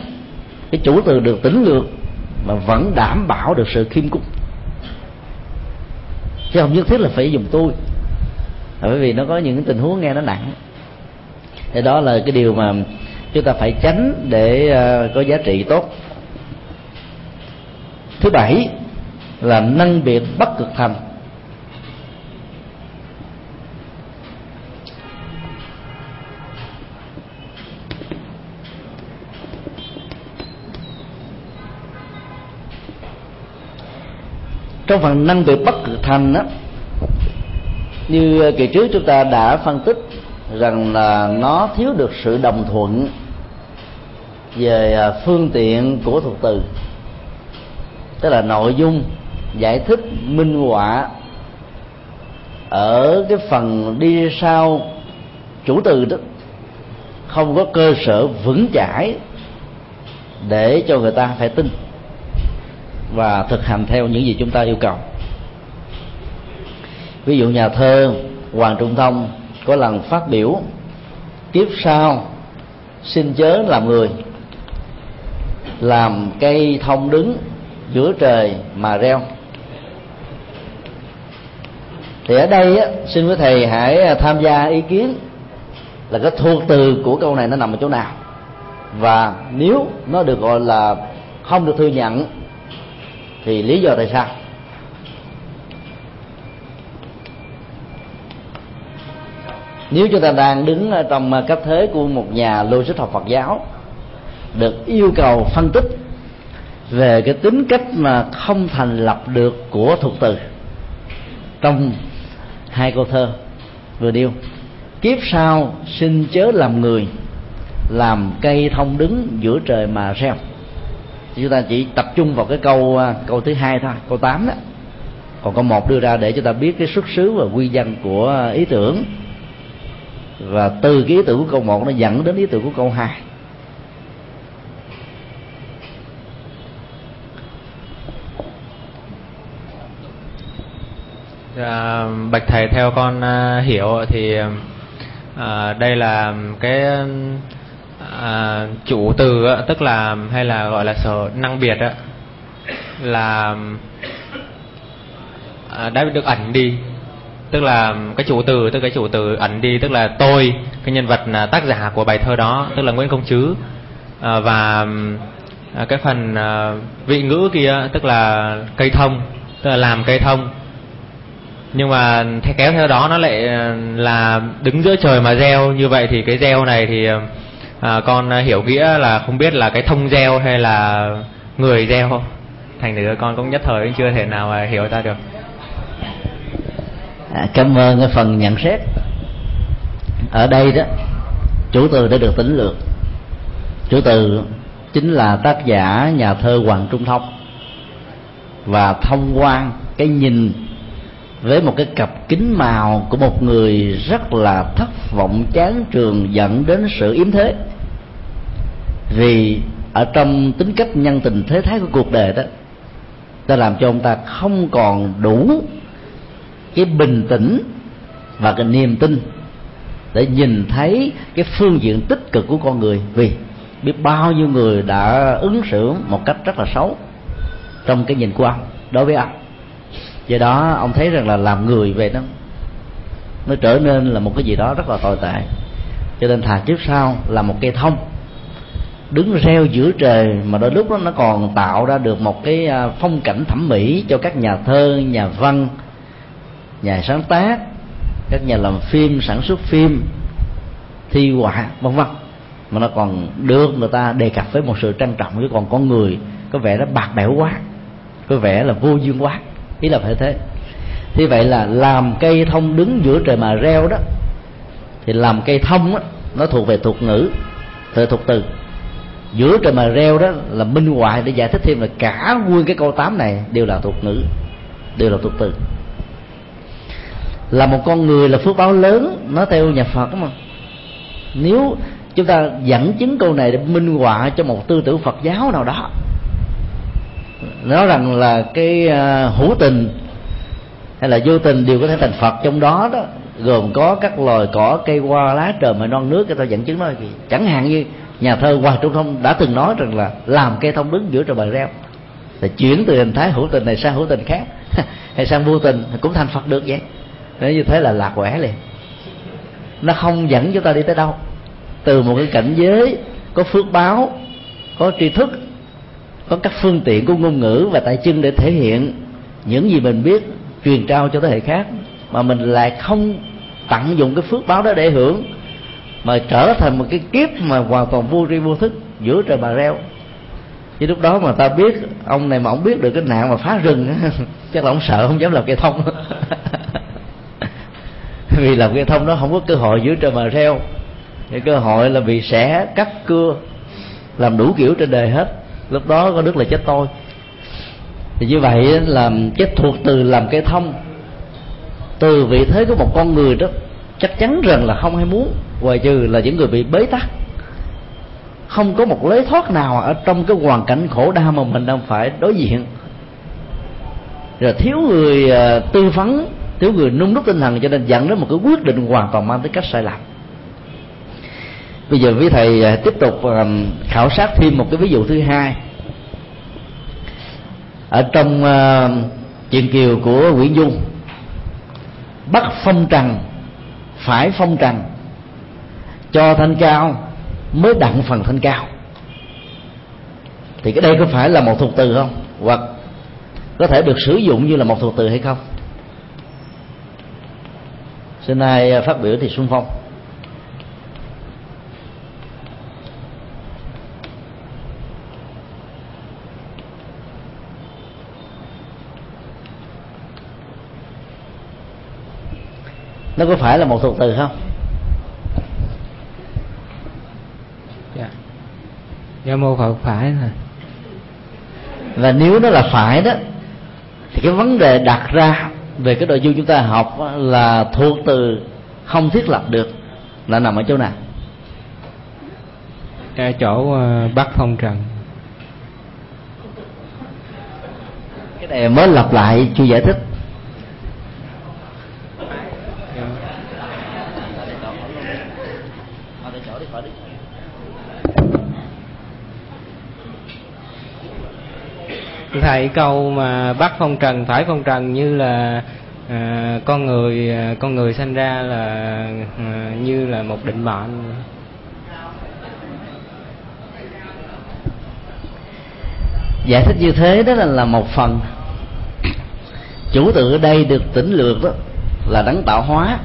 cái chủ từ được tính lược mà vẫn đảm bảo được sự khiêm cung. Chứ không nhất thiết là phải dùng tôi. Bởi vì nó có những tình huống nghe nó nặng. Thì đó là cái điều mà chúng ta phải tránh để ờ, có giá trị tốt. Thứ bảy là năng biệt bất cực thành. Trong phần năng biệt bất cực thành đó như kỳ trước chúng ta đã phân tích rằng là nó thiếu được sự đồng thuận về à, phương tiện của thuật từ. Tức là nội dung giải thích minh họa ở cái phần đi sau chủ từ đó không có cơ sở vững chãi để cho người ta phải tin và thực hành theo những gì chúng ta yêu cầu. Ví dụ nhà thơ hoàng trung thông có lần phát biểu kiếp sau xin chớ làm người làm cây thông đứng giữa trời mà reo. Thì ở đây á, xin quý thầy hãy à, tham gia ý kiến là cái thuộc từ của câu này nó nằm ở chỗ nào. Và nếu nó được gọi là không được thừa nhận thì lý do tại sao? Nếu chúng ta đang đứng trong ờ, cấp thế của một nhà logic học Phật giáo, được yêu cầu phân tích về cái tính cách mà không thành lập được của thuật từ trong hai câu thơ vừa điêu kiếp sau xin chớ làm người, làm cây thông đứng giữa trời mà reo. Chúng ta chỉ tập trung vào cái câu ờ, câu thứ hai thôi, câu 8 đó. Còn câu một đưa ra để chúng ta biết cái xuất xứ và quy danh của ờ, ý tưởng và từ cái ý tưởng của câu một nó dẫn đến ý tưởng của câu hai. À, bạch thầy theo con à, hiểu thì à, đây là cái à, chủ từ á, tức là hay là gọi là sở năng biệt á, là à, đã được ẩn đi tức là cái chủ từ tức cái chủ từ ẩn đi tức là tôi cái nhân vật là tác giả của bài thơ đó tức là Nguyễn Công Trứ à, và à, cái phần à, vị ngữ kia tức là cây thông tức là làm cây thông. Nhưng mà theo kéo theo đó nó lại à, là đứng giữa trời mà gieo. Như vậy thì cái gieo này thì à, con hiểu nghĩa là không biết là cái thông gieo hay là người gieo. Thành thử con cũng nhất thời cũng chưa thể nào mà hiểu ra được à, cảm ơn cái phần nhận xét. Ở đây đó chủ từ đã được tính lược. Chủ từ chính là tác giả nhà thơ hoàng trung thông. Và thông qua cái nhìn với một cái cặp kính màu của một người rất là thất vọng chán trường dẫn đến sự yếm thế. Vì ở trong tính cách nhân tình thế thái của cuộc đời đó ta làm cho ông ta không còn đủ cái bình tĩnh và cái niềm tin để nhìn thấy cái phương diện tích cực của con người. Vì biết bao nhiêu người đã ứng xử một cách rất là xấu trong cái nhìn của ông đối với ông do đó, ông thấy rằng là làm người về nó nó trở nên là một cái gì đó rất là tồi tệ. Cho nên thà trước sau là một cây thông, đứng reo giữa trời mà đôi lúc đó nó còn tạo ra được một cái à, phong cảnh thẩm mỹ cho các nhà thơ, nhà văn nhà sáng tác, các nhà làm phim, sản xuất phim, thi họa, vân vân. Mà nó còn được người ta đề cập với một sự trân trọng chứ còn con người, có vẻ nó bạc bẽo quá, có vẻ là vô duyên quá. Ý là phải thế. Thì vậy là làm cây thông đứng giữa trời mà reo đó, thì làm cây thông đó nó thuộc về thuật ngữ về thuật từ. Giữa trời mà reo đó là minh họa để giải thích thêm là cả nguyên cái câu 8 này đều là thuật ngữ, đều là thuật từ là một con người là phước báo lớn nó theo nhà phật mà. Nếu chúng ta dẫn chứng câu này để minh họa cho một tư tưởng phật giáo nào đó nói rằng là cái uh, hữu tình hay là vô tình đều có thể thành phật trong đó đó gồm có các loài cỏ cây hoa lá trời mà non nước cái ta dẫn chứng nói gì chẳng hạn như nhà thơ hoàng trung thông đã từng nói rằng là làm cây thông đứng giữa trời bờ reo là chuyển từ hình thái hữu tình này sang hữu tình khác hay sang vô tình cũng thành phật được vậy nếu như thế là lạc quẻ liền. Nó không dẫn chúng ta đi tới đâu. Từ một cái cảnh giới có phước báo, có tri thức, có các phương tiện của ngôn ngữ và tay chân để thể hiện những gì mình biết, truyền trao cho thế hệ khác, mà mình lại không tận dụng cái phước báo đó để hưởng, mà trở thành một cái kiếp mà hoàn toàn vô tri vô thức giữa trời bà reo. Chứ lúc đó mà ta biết, ông này mà ông biết được cái nạn mà phá rừng chắc là ông sợ, không dám làm cây thông. vì làm cây thông nó không có cơ hội dưới trời mà reo. Cái cơ hội là bị xẻ cắt cưa, làm đủ kiểu trên đời hết. Lúc đó có đức là chết tôi. Thì như vậy là chết thuộc từ làm cây thông. Từ vị thế của một con người đó, chắc chắn rằng là không hay muốn. Ngoài trừ là những người bị bế tắc. Không có một lối thoát nào ở trong cái hoàn cảnh khổ đau mà mình đang phải đối diện. Rồi thiếu người à, tư vấn thiếu người nung đúc tinh thần cho nên dẫn đến một cái quyết định hoàn toàn mang tính cách sai lầm. Bây giờ với thầy à, tiếp tục à, khảo sát thêm một cái ví dụ thứ hai. Ở trong à, chuyện kiều của nguyễn dung, bắt phong trần, phải phong trần cho thanh cao mới đặng phần thanh cao. Thì cái đây có phải là một thuật từ không? Hoặc có thể được sử dụng như là một thuật từ hay không? Xin ai phát biểu thì xuân phong. Nó có phải là một thuật từ không? Dạ. Dạ mô phật phải là và nếu nó là phải đó thì cái vấn đề đặt ra về cái nội dung chúng ta học là thuộc từ không thiết lập được là nằm ở chỗ nào? Ở chỗ ờ, bắc phong trần. Cái này mới lặp lại chưa giải thích thầy câu mà bắt phong trần phải phong trần như là à, con người à, con người sinh ra là à, như là một định mệnh. Giải thích như thế đó là, là một phần. Chủ tự ở đây được tỉnh lược đó là đấng tạo hóa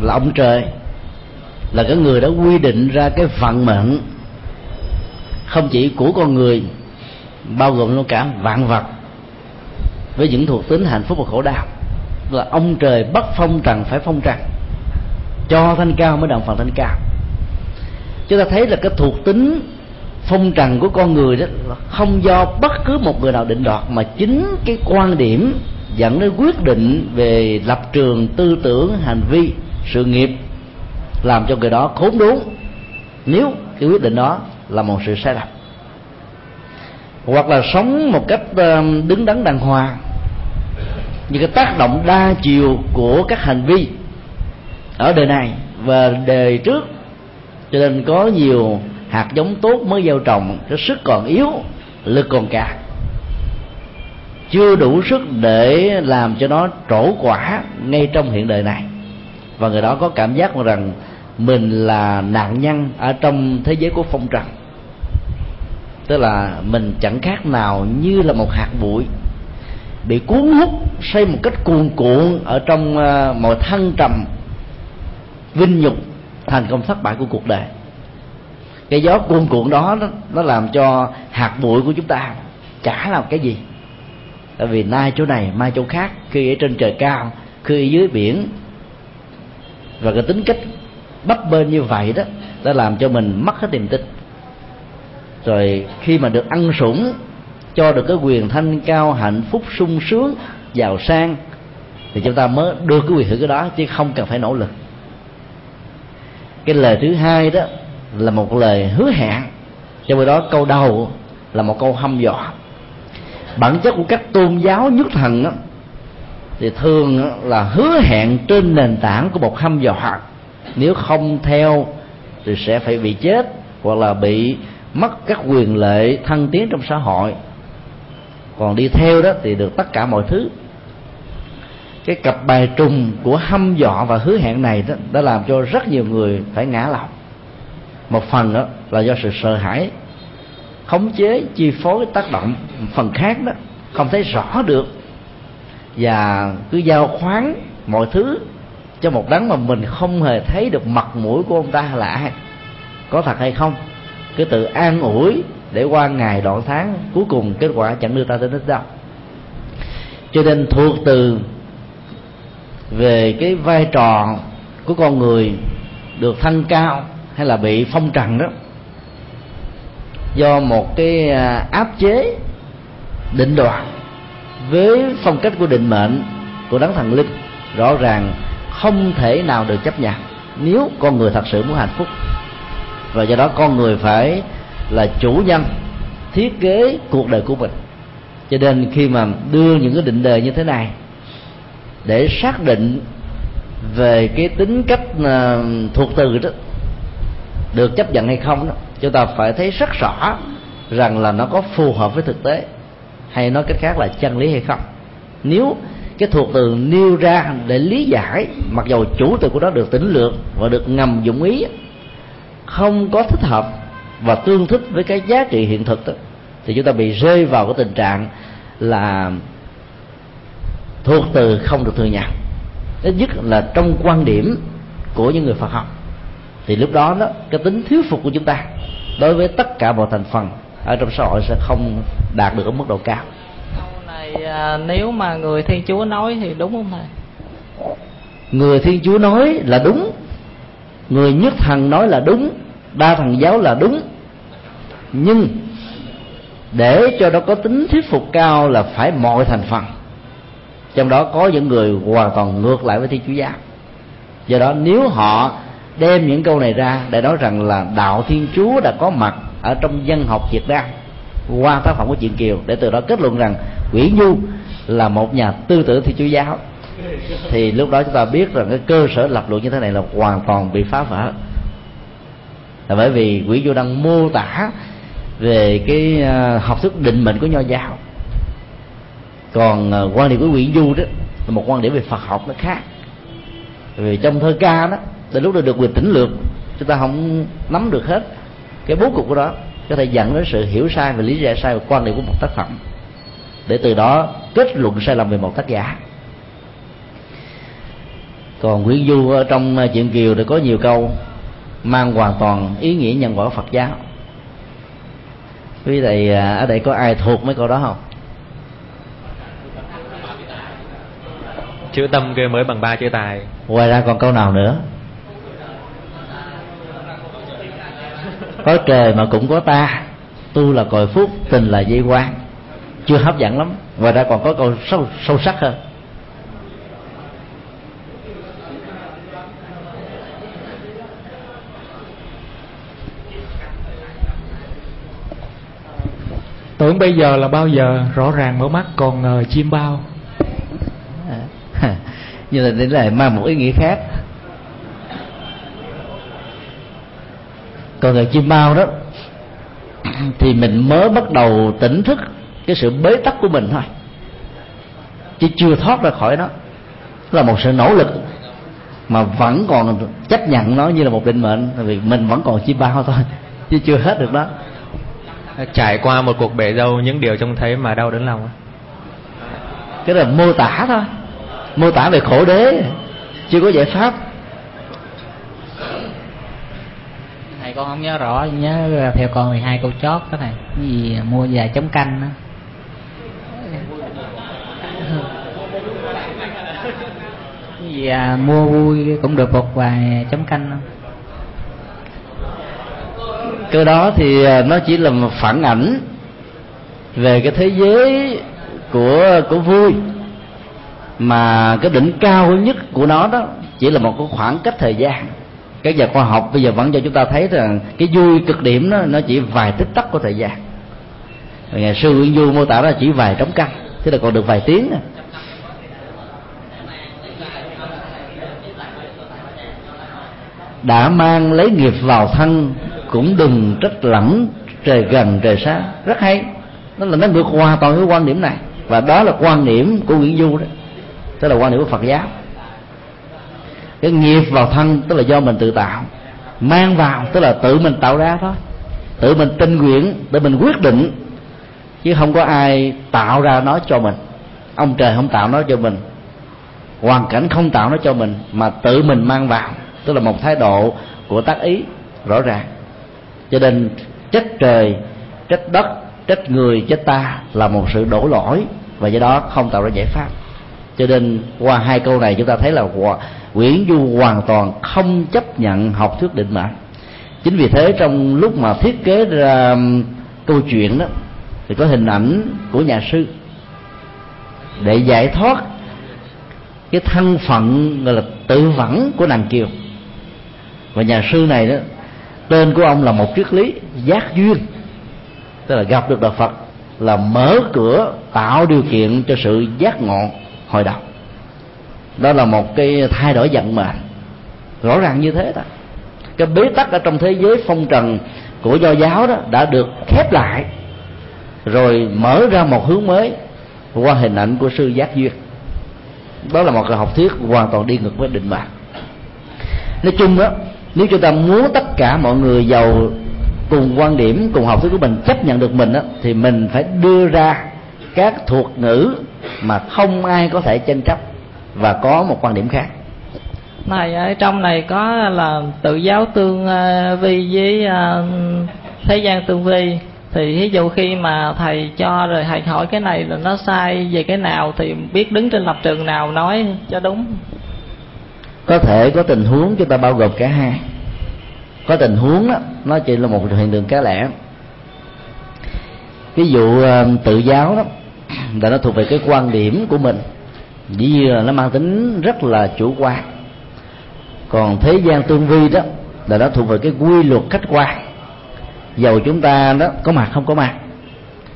là ông trời là cái người đã quy định ra cái vận mệnh. Không chỉ của con người bao gồm luôn cả vạn vật, với những thuộc tính hạnh phúc và khổ đau, là ông trời bắt phong trần phải phong trần, cho thanh cao mới động phần thanh cao. Chúng ta thấy là cái thuộc tính phong trần của con người đó không do bất cứ một người nào định đoạt, mà chính cái quan điểm dẫn đến quyết định về lập trường, tư tưởng, hành vi, sự nghiệp làm cho người đó khốn đốn. Nếu cái quyết định đó là một sự sai lầm hoặc là sống một cách đứng đắn đàng hoàng như cái tác động đa chiều của các hành vi ở đời này và đời trước, cho nên có nhiều hạt giống tốt mới gieo trồng, cái sức còn yếu, lực còn cạn. Chưa đủ sức để làm cho nó trổ quả ngay trong hiện đời này. Và người đó có cảm giác rằng mình là nạn nhân ở trong thế giới của phong trần tức là mình chẳng khác nào như là một hạt bụi bị cuốn hút xây một cách cuồn cuộn ở trong uh, mọi thăng trầm vinh nhục thành công thất bại của cuộc đời. Cái gió cuồn cuộn đó nó, nó làm cho hạt bụi của chúng ta chả làm cái gì. Tại vì nay chỗ này mai chỗ khác khi ở trên trời cao khi ở dưới biển và cái tính cách bấp bênh như vậy đó đã làm cho mình mất hết niềm tin rồi khi mà được ăn sủng cho được cái quyền thanh cao hạnh phúc sung sướng giàu sang thì chúng ta mới đưa cái quyền hưởng cái đó chứ không cần phải nỗ lực. Cái lời thứ hai đó là một lời hứa hẹn trong khi đó câu đầu là một câu hăm dọa. Bản chất của các tôn giáo nhất thần đó, thì thường là hứa hẹn trên nền tảng của một hăm dọa. Nếu không theo thì sẽ phải bị chết hoặc là bị mất các quyền lệ thăng tiến trong xã hội. Còn đi theo đó thì được tất cả mọi thứ. Cái cặp bài trùng của hâm dọa và hứa hẹn này đó, đã làm cho rất nhiều người phải ngã lòng. Một phần đó là do sự sợ hãi, khống chế, chi phối, tác động. Phần khác đó, không thấy rõ được. Và cứ giao khoán mọi thứ cho một đấng mà mình không hề thấy được mặt mũi của ông ta là ai. Có thật hay không? Cứ tự an ủi để qua ngày đoạn tháng cuối cùng kết quả chẳng đưa ta tới đích đâu cho nên thuộc từ về cái vai trò của con người được thăng cao hay là bị phong trần đó, do một cái à, áp chế định đoạt với phong cách của định mệnh của đấng thần linh, rõ ràng không thể nào được chấp nhận nếu con người thật sự muốn hạnh phúc và do đó con người phải là chủ nhân, thiết kế cuộc đời của mình. Cho nên khi mà đưa những cái định đề như thế này để xác định về cái tính cách à, thuộc từ đó, được chấp nhận hay không đó, chúng ta phải thấy rất rõ rằng là nó có phù hợp với thực tế hay nói cách khác là chân lý hay không. Nếu cái thuộc từ nêu ra để lý giải, mặc dầu chủ từ của nó được tính lược và được ngầm dụng ý không có thích hợp và tương thích với cái giá trị hiện thực đó thì chúng ta bị rơi vào cái tình trạng là thuộc từ không được thừa nhận. Ít nhất là trong quan điểm của những người Phật học thì lúc đó đó cái tính thiếu phục của chúng ta đối với tất cả mọi thành phần ở trong xã hội sẽ không đạt được ở mức độ cao. Này à, nếu mà người thiên chúa nói thì đúng không thầy? Người thiên chúa nói là đúng người nhất thần nói là đúng đa thần giáo là đúng. Nhưng để cho nó có tính thuyết phục cao là phải mọi thành phần. Trong đó có những người hoàn toàn ngược lại với thiên chúa giáo. Do đó nếu họ đem những câu này ra để nói rằng là đạo thiên chúa đã có mặt ở trong dân học việt nam qua tác phẩm của chuyện kiều, để từ đó kết luận rằng nguyễn du là một nhà tư tưởng thiên chúa giáo, thì lúc đó chúng ta biết rằng cái cơ sở lập luận như thế này là hoàn toàn bị phá vỡ là bởi vì quỷ du đang mô tả về cái à, học thức định mệnh của nho giáo. Còn à, quan điểm của quỷ du đó là một quan điểm về phật học nó khác. Vì trong thơ ca đó từ lúc đó được quyền tỉnh lược, chúng ta không nắm được hết cái bố cục của đó. Có thể dẫn đến sự hiểu sai và lý giải sai về quan điểm của một tác phẩm. Để từ đó kết luận sai lầm về một tác giả. Còn Nguyễn Du ở trong à, chuyện Kiều thì có nhiều câu mang hoàn toàn ý nghĩa nhân quả Phật giáo. Quý thầy à, ở đây có ai thuộc mấy câu đó không? Chữ tâm kia mới bằng ba chữ tài. Ngoài ra còn câu nào nữa? Có trời mà cũng có ta. Tu là cội phúc tình là dây quan chưa hấp dẫn lắm. Ngoài ra còn có câu sâu, sâu sắc hơn tưởng bây giờ là bao giờ? Rõ ràng mở mắt, còn ngờ chim bao. À, như là đến lại mang một ý nghĩa khác. Còn người chim bao đó, thì mình mới bắt đầu tỉnh thức cái sự bế tắc của mình thôi. Chứ chưa thoát ra khỏi nó. Là một sự nỗ lực mà vẫn còn chấp nhận nó như là một định mệnh vì mình vẫn còn chim bao thôi, chứ chưa hết được đó trải qua một cuộc bể dâu những điều trông thấy mà đau đớn lòng cái là mô tả thôi. Mô tả về khổ đế. Chưa có giải pháp. Thầy con không nhớ rõ nhớ theo con thì hai câu chót đó thầy. Cái gì mua vài chấm canh đó. Cái gì à, mua vui cũng được một vài chấm canh không cái đó thì à, nó chỉ là một phản ảnh về cái thế giới của của vui. Mà cái đỉnh cao nhất của nó đó chỉ là một cái khoảng cách thời gian. Các nhà khoa học bây giờ vẫn cho chúng ta thấy rằng cái vui cực điểm đó, nó chỉ vài tích tắc của thời gian. Rồi ngày sư Nguyễn Du mô tả là chỉ vài trống canh, thế là còn được vài tiếng à. đã mang lấy nghiệp vào thân cũng đừng trách lẫm trời gần trời xa. Rất hay. Nó là nó ngược hoàn toàn cái quan điểm này. Và đó là quan điểm của Nguyễn Du đó. Tức là quan điểm của Phật giáo. Cái nghiệp vào thân tức là do mình tự tạo. Mang vào tức là tự mình tạo ra thôi. Tự mình tinh nguyện, tự mình quyết định. Chứ không có ai tạo ra nó cho mình. Ông trời không tạo nó cho mình. Hoàn cảnh không tạo nó cho mình, mà tự mình mang vào. Tức là một thái độ của tác ý rõ ràng cho nên trách trời, trách đất, trách người trách ta là một sự đổ lỗi và do đó không tạo ra giải pháp. Cho nên qua hai câu này chúng ta thấy là Nguyễn Du hoàn toàn không chấp nhận học thuyết định mệnh. Chính vì thế trong lúc mà thiết kế ra um, câu chuyện đó, thì có hình ảnh của nhà sư để giải thoát cái thân phận, gọi là tự vẫn của nàng kiều. Và nhà sư này đó tên của ông là một triết lý giác duyên. Tức là gặp được đạo phật là mở cửa tạo điều kiện cho sự giác ngộ hồi đầu. Đó là một cái thay đổi vận mệnh. Rõ ràng như thế đó. Cái bế tắc ở trong thế giới phong trần của do giáo đó đã được khép lại. Rồi mở ra một hướng mới qua hình ảnh của sư giác duyên. Đó là một cái học thuyết hoàn toàn đi ngược với định mệnh. Nói chung đó nếu chúng ta muốn tất cả mọi người giàu cùng quan điểm cùng học thuyết của mình chấp nhận được mình đó, thì mình phải đưa ra các thuật ngữ mà không ai có thể tranh chấp và có một quan điểm khác. Này ở trong này có là tự giáo tương ờ, vi với ờ, thế gian tương vi. Thì ví dụ khi mà thầy cho rồi thầy hỏi cái này là nó sai về cái nào thì biết đứng trên lập trường nào nói cho đúng có thể có tình huống chúng ta bao gồm cả hai. Có tình huống đó nó chỉ là một hiện tượng cá lẻ. Ví dụ ờ, tự giáo đó, là nó thuộc về cái quan điểm của mình. Dĩ nhiên là nó mang tính rất là chủ quan. Còn thế gian tương vi đó, là nó thuộc về cái quy luật khách quan. Dầu chúng ta đó có mặt không có mặt.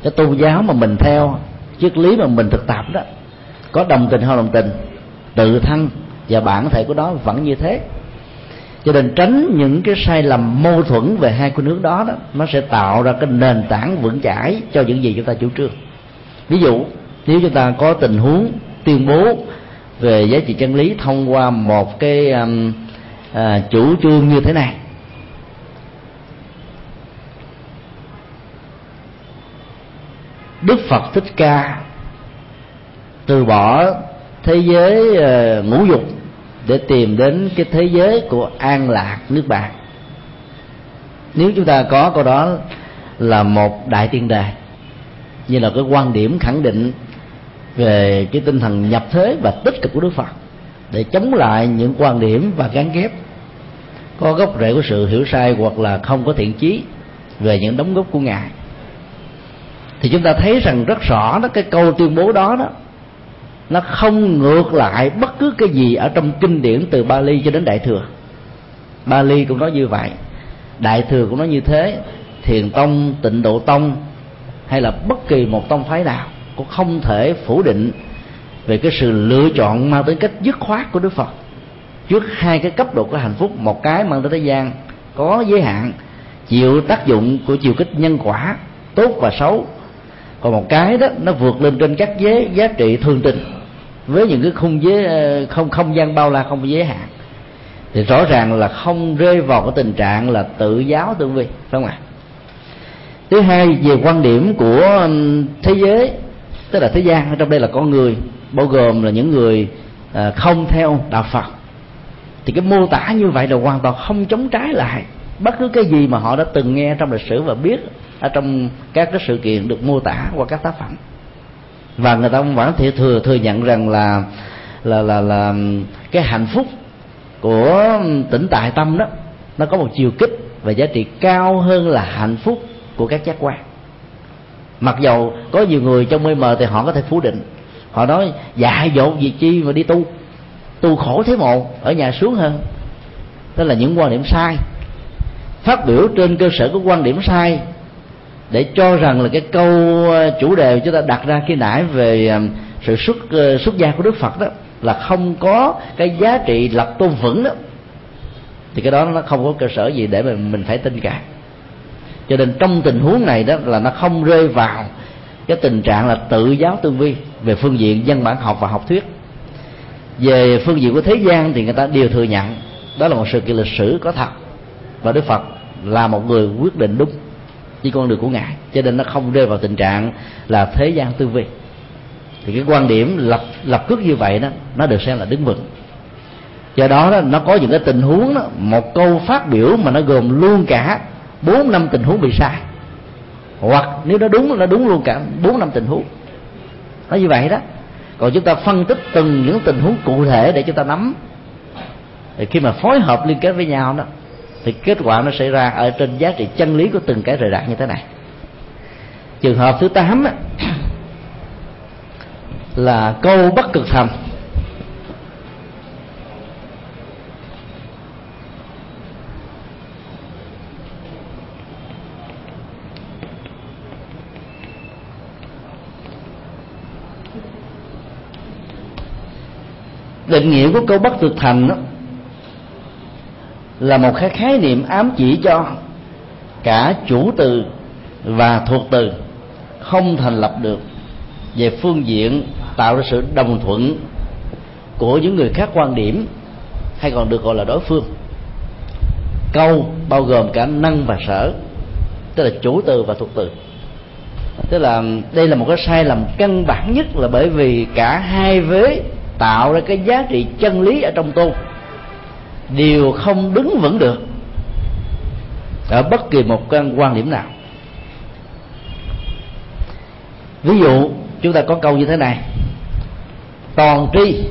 Cái tôn giáo mà mình theo, triết lý mà mình thực tập đó, có đồng tình hay đồng tình, tự thân và bản thể của nó vẫn như thế. Cho nên tránh những cái sai lầm mâu thuẫn về hai khuynh hướng đó đó nó sẽ tạo ra cái nền tảng vững chãi cho những gì chúng ta chủ trương. Ví dụ nếu chúng ta có tình huống tuyên bố về giá trị chân lý thông qua một cái um, à, chủ trương như thế này. Đức phật thích ca từ bỏ thế giới uh, ngũ dục để tìm đến cái thế giới của an lạc nước bạn. Nếu chúng ta có câu đó là một đại tiên đề, như là cái quan điểm khẳng định về cái tinh thần nhập thế và tích cực của đức phật, để chống lại những quan điểm và gắn ghép, có gốc rễ của sự hiểu sai hoặc là không có thiện chí về những đóng góp của ngài, thì chúng ta thấy rằng rất rõ đó, cái câu tuyên bố đó đó nó không ngược lại bất cứ cái gì ở trong kinh điển từ Bali cho đến Đại thừa. Bali cũng nói như vậy. Đại thừa cũng nói như thế. Thiền tông, tịnh độ tông hay là bất kỳ một tông phái nào cũng không thể phủ định về cái sự lựa chọn mang tới cách dứt khoát của Đức Phật. Trước hai cái cấp độ của hạnh phúc một cái mang tới thế gian có giới hạn chịu tác dụng của chiều kích nhân quả tốt và xấu. Còn một cái đó nó vượt lên trên các giới giá trị thường tình với những cái khung giới ờ, không không gian bao la, không giới hạn, thì rõ ràng là không rơi vào cái tình trạng là tự giáo tương vi, phải không ạ? Thứ hai, về quan điểm của thế giới, tức là thế gian, ở trong đây là con người, bao gồm là những người ờ, không theo đạo phật, thì cái mô tả như vậy là hoàn toàn không chống trái lại bất cứ cái gì mà họ đã từng nghe trong lịch sử và biết ở trong các cái sự kiện được mô tả qua các tác phẩm và người ta vẫn thể thừa thừa nhận rằng là là là là cái hạnh phúc của tỉnh tại tâm đó, nó có một chiều kích và giá trị cao hơn là hạnh phúc của các giác quan. Mặc dầu có nhiều người trong mê mờ thì họ có thể phủ định. Họ nói dạ dột gì chi mà đi tu tu khổ thế một, ở nhà xuống hơn. Đó là những quan điểm sai. Phát biểu trên cơ sở của quan điểm sai để cho rằng là cái câu ờ, chủ đề chúng ta đặt ra khi nãy về ờ, sự xuất ờ, xuất gia của đức phật đó là không có cái giá trị lập tôn vững đó, thì cái đó nó không có cơ sở gì để mà mình phải tin cả. Cho nên trong tình huống này đó là nó không rơi vào cái tình trạng là tự giáo tư vi về phương diện văn bản học và học thuyết. Về phương diện của thế gian thì người ta đều thừa nhận đó là một sự kiện lịch sử có thật và đức phật là một người quyết định đúng với con đường của ngài. Cho nên nó không rơi vào tình trạng là thế gian tư vi. Thì cái quan điểm lập lập cước như vậy đó nó được xem là đứng vững. Do đó, đó nó có những cái tình huống đó, một câu phát biểu mà nó gồm luôn cả bốn năm tình huống bị sai. Hoặc nếu nó đúng nó đúng luôn cả bốn năm tình huống. Nó như vậy đó. Còn chúng ta phân tích từng những tình huống cụ thể để chúng ta nắm. Thì khi mà phối hợp liên kết với nhau đó thì kết quả nó xảy ra ở trên giá trị chân lý của từng cái rời rạc như thế này. Trường hợp thứ tám là câu bất cực thành. Định nghĩa của câu bất thực thành đó là một cái khái niệm ám chỉ cho cả chủ từ và thuộc từ không thành lập được về phương diện tạo ra sự đồng thuận của những người khác quan điểm hay còn được gọi là đối phương. Câu bao gồm cả năng và sở, tức là chủ từ và thuộc từ. Tức là đây là một cái sai lầm căn bản nhất là bởi vì cả hai vế tạo ra cái giá trị chân lý ở trong tôn đều không đứng vững được ở bất kỳ một quan điểm nào. Ví dụ, chúng ta có câu như thế này. Toàn tri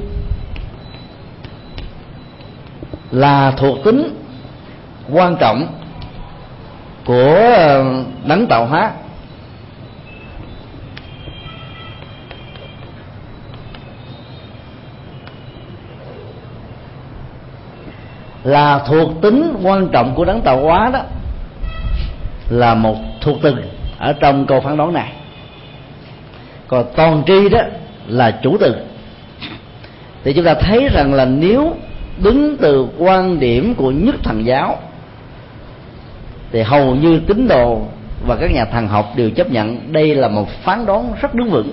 là thuộc tính quan trọng của ờ, đấng tạo hóa. Là thuộc tính quan trọng của đấng tạo hóa đó, là một thuộc từ ở trong câu phán đoán này. Còn toàn tri đó là chủ từ. Thì chúng ta thấy rằng là nếu đứng từ quan điểm của nhất thần giáo, thì hầu như tín đồ và các nhà thần học đều chấp nhận đây là một phán đoán rất đứng vững.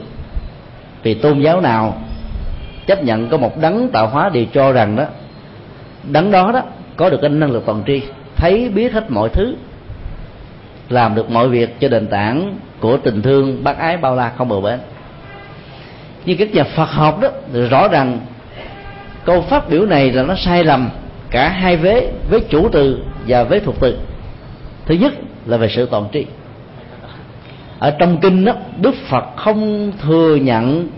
Vì tôn giáo nào chấp nhận có một đấng tạo hóa đều cho rằng đó đấng đó đó, có được cái năng lực toàn tri, thấy biết hết mọi thứ, làm được mọi việc cho nền tảng của tình thương bác ái bao la không bờ bến. Nhưng các nhà Phật học đó thì rõ ràng câu phát biểu này là nó sai lầm cả hai vế với chủ từ và với thuộc từ. Thứ nhất là về sự toàn tri. Ở trong kinh đó, đức phật không thừa nhận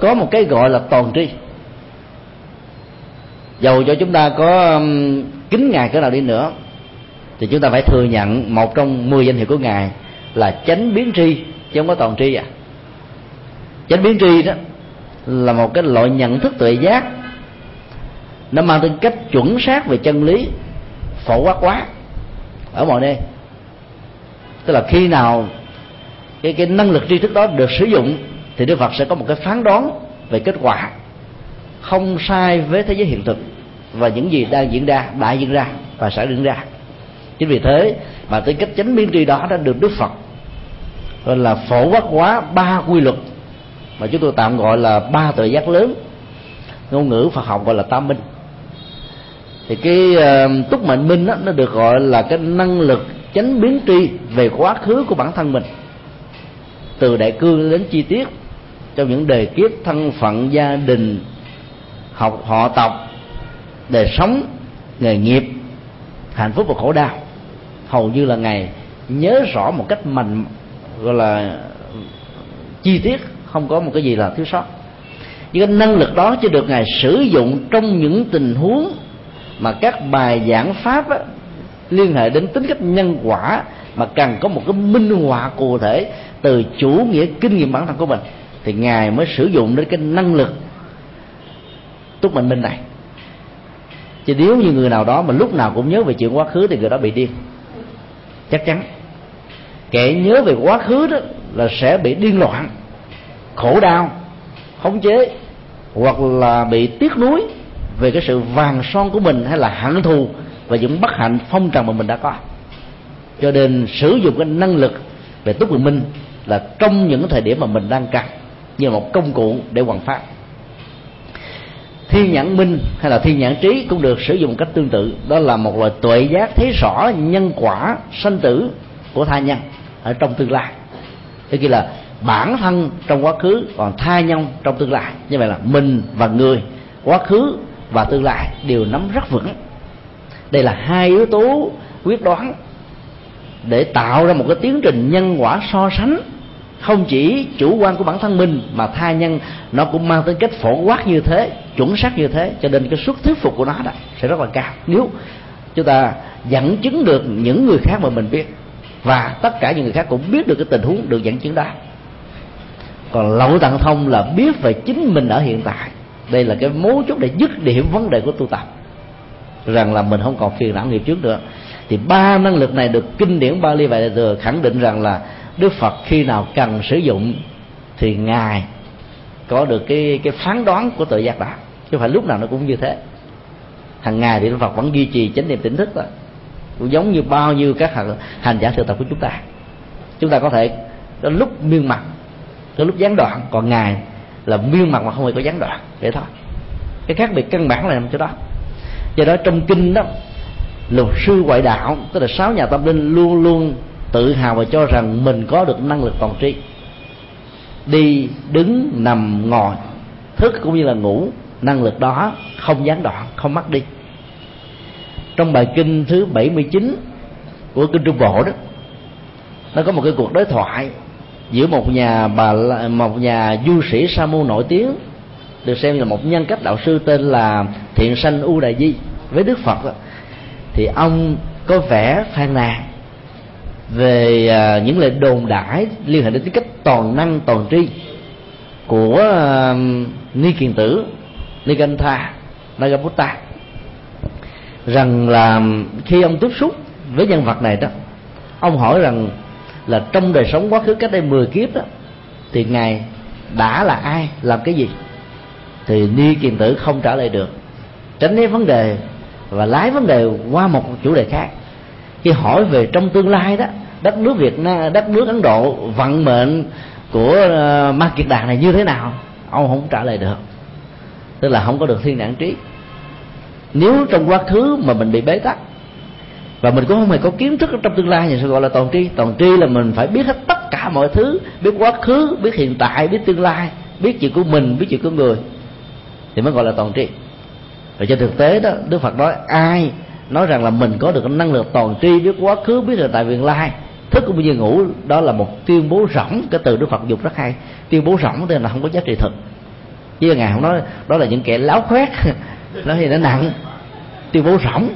có một cái gọi là toàn tri dầu cho chúng ta có kính ngài cỡ nào đi nữa, thì chúng ta phải thừa nhận một trong mười danh hiệu của ngài là chánh biến tri, chứ không có toàn tri à. Chánh biến tri đó là một cái loại nhận thức tuệ giác, nó mang tính cách chuẩn xác về chân lý, phổ quát quá, ở mọi nơi. Tức là khi nào cái cái năng lực tri thức đó được sử dụng, thì đức phật sẽ có một cái phán đoán về kết quả không sai với thế giới hiện thực và những gì đang diễn ra đã diễn ra và sẽ diễn ra. Chính vì thế mà tới cách chánh biến tri đó đã được đức phật gọi là phổ quát hóa ba quy luật mà chúng tôi tạm gọi là ba tự giác lớn ngôn ngữ phật học gọi là tam minh. Thì cái uh, túc mệnh minh đó, nó được gọi là cái năng lực chánh biến tri về quá khứ của bản thân mình. Từ đại cương đến chi tiết trong những đề kiếp thân phận gia đình học họ tộc đời sống nghề nghiệp hạnh phúc và khổ đau. Hầu như là ngày nhớ rõ một cách mạnh gọi là chi tiết không có một cái gì là thiếu sót. Nhưng cái năng lực đó chỉ được ngài sử dụng trong những tình huống mà các bài giảng pháp á, liên hệ đến tính cách nhân quả mà cần có một cái minh họa cụ thể từ chủ nghĩa kinh nghiệm bản thân của mình thì ngài mới sử dụng đến cái năng lực túc mệnh minh này. Chứ nếu như người nào đó mà lúc nào cũng nhớ về chuyện quá khứ thì người đó bị điên. Chắc chắn. Kẻ nhớ về quá khứ đó là sẽ bị điên loạn, khổ đau, khống chế, hoặc là bị tiếc nuối về cái sự vàng son của mình hay là hận thù và những bất hạnh phong trần mà mình đã có. Cho nên sử dụng cái năng lực về túc quyền minh là trong những thời điểm mà mình đang cần như một công cụ để hoàn phát thiên nhãn minh hay là thiên nhãn trí cũng được sử dụng một cách tương tự. Đó là một loại tuệ giác thấy rõ nhân quả sanh tử của tha nhân ở trong tương lai. Thế kia là bản thân trong quá khứ, còn tha nhân trong tương lai. Như vậy là mình và người, quá khứ và tương lai đều nắm rất vững. Đây là hai yếu tố quyết đoán để tạo ra một cái tiến trình nhân quả so sánh không chỉ chủ quan của bản thân mình mà tha nhân, nó cũng mang tính cách phổ quát như thế, chuẩn xác như thế, cho nên cái suất thuyết phục của nó đó sẽ rất là cao. Nếu chúng ta dẫn chứng được những người khác mà mình biết, và tất cả những người khác cũng biết được cái tình huống được dẫn chứng đó, còn lậu tặng thông là biết về chính mình ở hiện tại. Đây là cái mấu chốt để dứt điểm vấn đề của tu tập. Rằng là mình không còn phiền não nghiệp trước nữa. Thì ba năng lực này được kinh điển Bali và Đại thừa khẳng định rằng là Đức Phật khi nào cần sử dụng thì ngài có được cái cái phán đoán của tự giác đó. Chứ phải lúc nào nó cũng như thế. Hàng ngày thì Đức Phật vẫn duy trì chánh niệm tỉnh thức đó. Cũng giống như bao nhiêu các hành, hành giả thực tập của chúng ta. Chúng ta có thể có lúc miên mặt có lúc gián đoạn còn ngài là miên mặt mà không hề có gián đoạn. Vậy thôi. Cái khác biệt căn bản là nằm chỗ đó. Do đó trong kinh đó luật sư ngoại đạo tức là sáu nhà tâm linh luôn luôn tự hào và cho rằng mình có được năng lực toàn tri. Đi đứng nằm ngồi thức cũng như là ngủ năng lực đó không gián đoạn không mất đi. Trong bài kinh thứ 79 của kinh Trung Bộ đó nó có một cái cuộc đối thoại giữa một nhà bà một nhà du sĩ sa môn nổi tiếng được xem là một nhân cách đạo sư tên là thiện sanh u đại di với đức phật đó, thì ông có vẻ phàn nàn về à, những lời đồn đãi liên hệ đến tính cách toàn năng, toàn tri của à, ni kiền tử, ni ganh tha, nagaputta, rằng là khi ông tiếp xúc với nhân vật này đó, ông hỏi rằng là trong đời sống quá khứ cách đây 10 kiếp đó, thì ngài đã là ai, làm cái gì? Thì ni kiền tử không trả lời được. Tránh né vấn đề và lái vấn đề qua một chủ đề khác. Khi hỏi về trong tương lai đó đất nước Việt Nam, đất nước Ấn Độ vận mệnh của ờ, Ma Kiệt Đàn này như thế nào? Ông không trả lời được. Tức là không có được thiên nhãn trí. Nếu trong quá khứ mà mình bị bế tắc, và mình cũng không hề có kiến thức trong tương lai thì sẽ gọi là toàn tri. Toàn tri là mình phải biết hết tất cả mọi thứ, biết quá khứ, biết hiện tại, biết tương lai, biết chuyện của mình, biết chuyện của người, thì mới gọi là toàn tri. Và trên thực tế đó, đức phật nói, ai nói rằng là mình có được năng lực toàn tri, biết quá khứ, biết hiện tại tương lai thức cũng như ngủ, đó là một tuyên bố rỗng, cái từ đức phật dùng rất hay. Tuyên bố rỗng nên là không có giá trị thực. Chứ ngài không nói, đó là những kẻ láo khoét, nói thì nó nặng. Tuyên bố rỗng.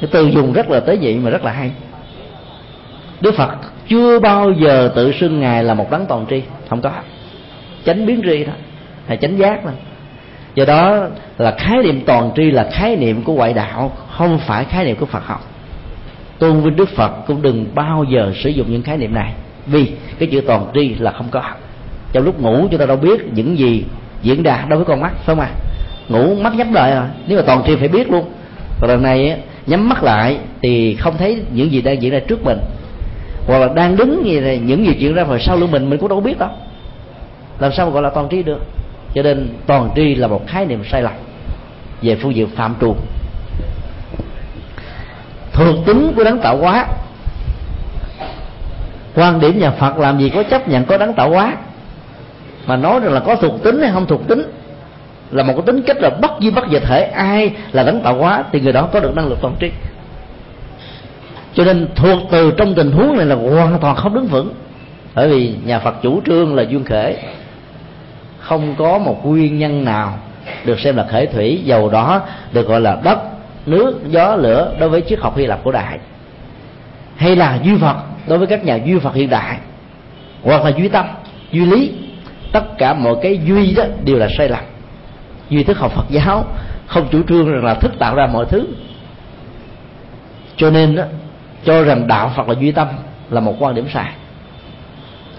Cái từ dùng rất là tế nhị mà rất là hay. Đức phật chưa bao giờ tự xưng ngài là một đấng toàn tri, không có. Chánh biến tri đó, hay chánh giác đó. Do đó là khái niệm toàn tri là khái niệm của ngoại đạo, không phải khái niệm của phật học tôn vinh đức phật cũng đừng bao giờ sử dụng những khái niệm này. Vì cái chữ toàn tri là không có. Trong lúc ngủ chúng ta đâu biết những gì diễn đạt đối với con mắt, phải không à ngủ mắt nhắm lại rồi nếu mà toàn tri phải biết luôn. Còn lần này nhắm mắt lại thì không thấy những gì đang diễn ra trước mình. Hoặc là đang đứng như này những gì diễn ra vào sau lưng mình mình cũng đâu biết đâu làm sao mà gọi là toàn tri được? Cho nên toàn tri là một khái niệm sai lầm về phương diện phạm trù thuộc tính của đấng tạo hóa. Quan điểm nhà phật làm gì có chấp nhận có đấng tạo hóa. Mà nói rằng là có thuộc tính hay không thuộc tính, là một cái tính cách là bất di bất diệt thể. Ai là đấng tạo hóa thì người đó có được năng lực toàn tri cho nên thuộc từ trong tình huống này là hoàn toàn không đứng vững. Bởi vì nhà phật chủ trương là duyên khể. Không có một nguyên nhân nào được xem là khởi thủy. Dầu đó được gọi là đất nước gió lửa đối với triết học hy lạp cổ đại. Hay là duy phật đối với các nhà duy phật hiện đại. Hoặc là duy tâm duy lý. Tất cả mọi cái duy đó đều là sai lầm. Duy thức học phật giáo không chủ trương rằng là thức tạo ra mọi thứ. Cho nên đó, cho rằng đạo phật là duy tâm là một quan điểm sai.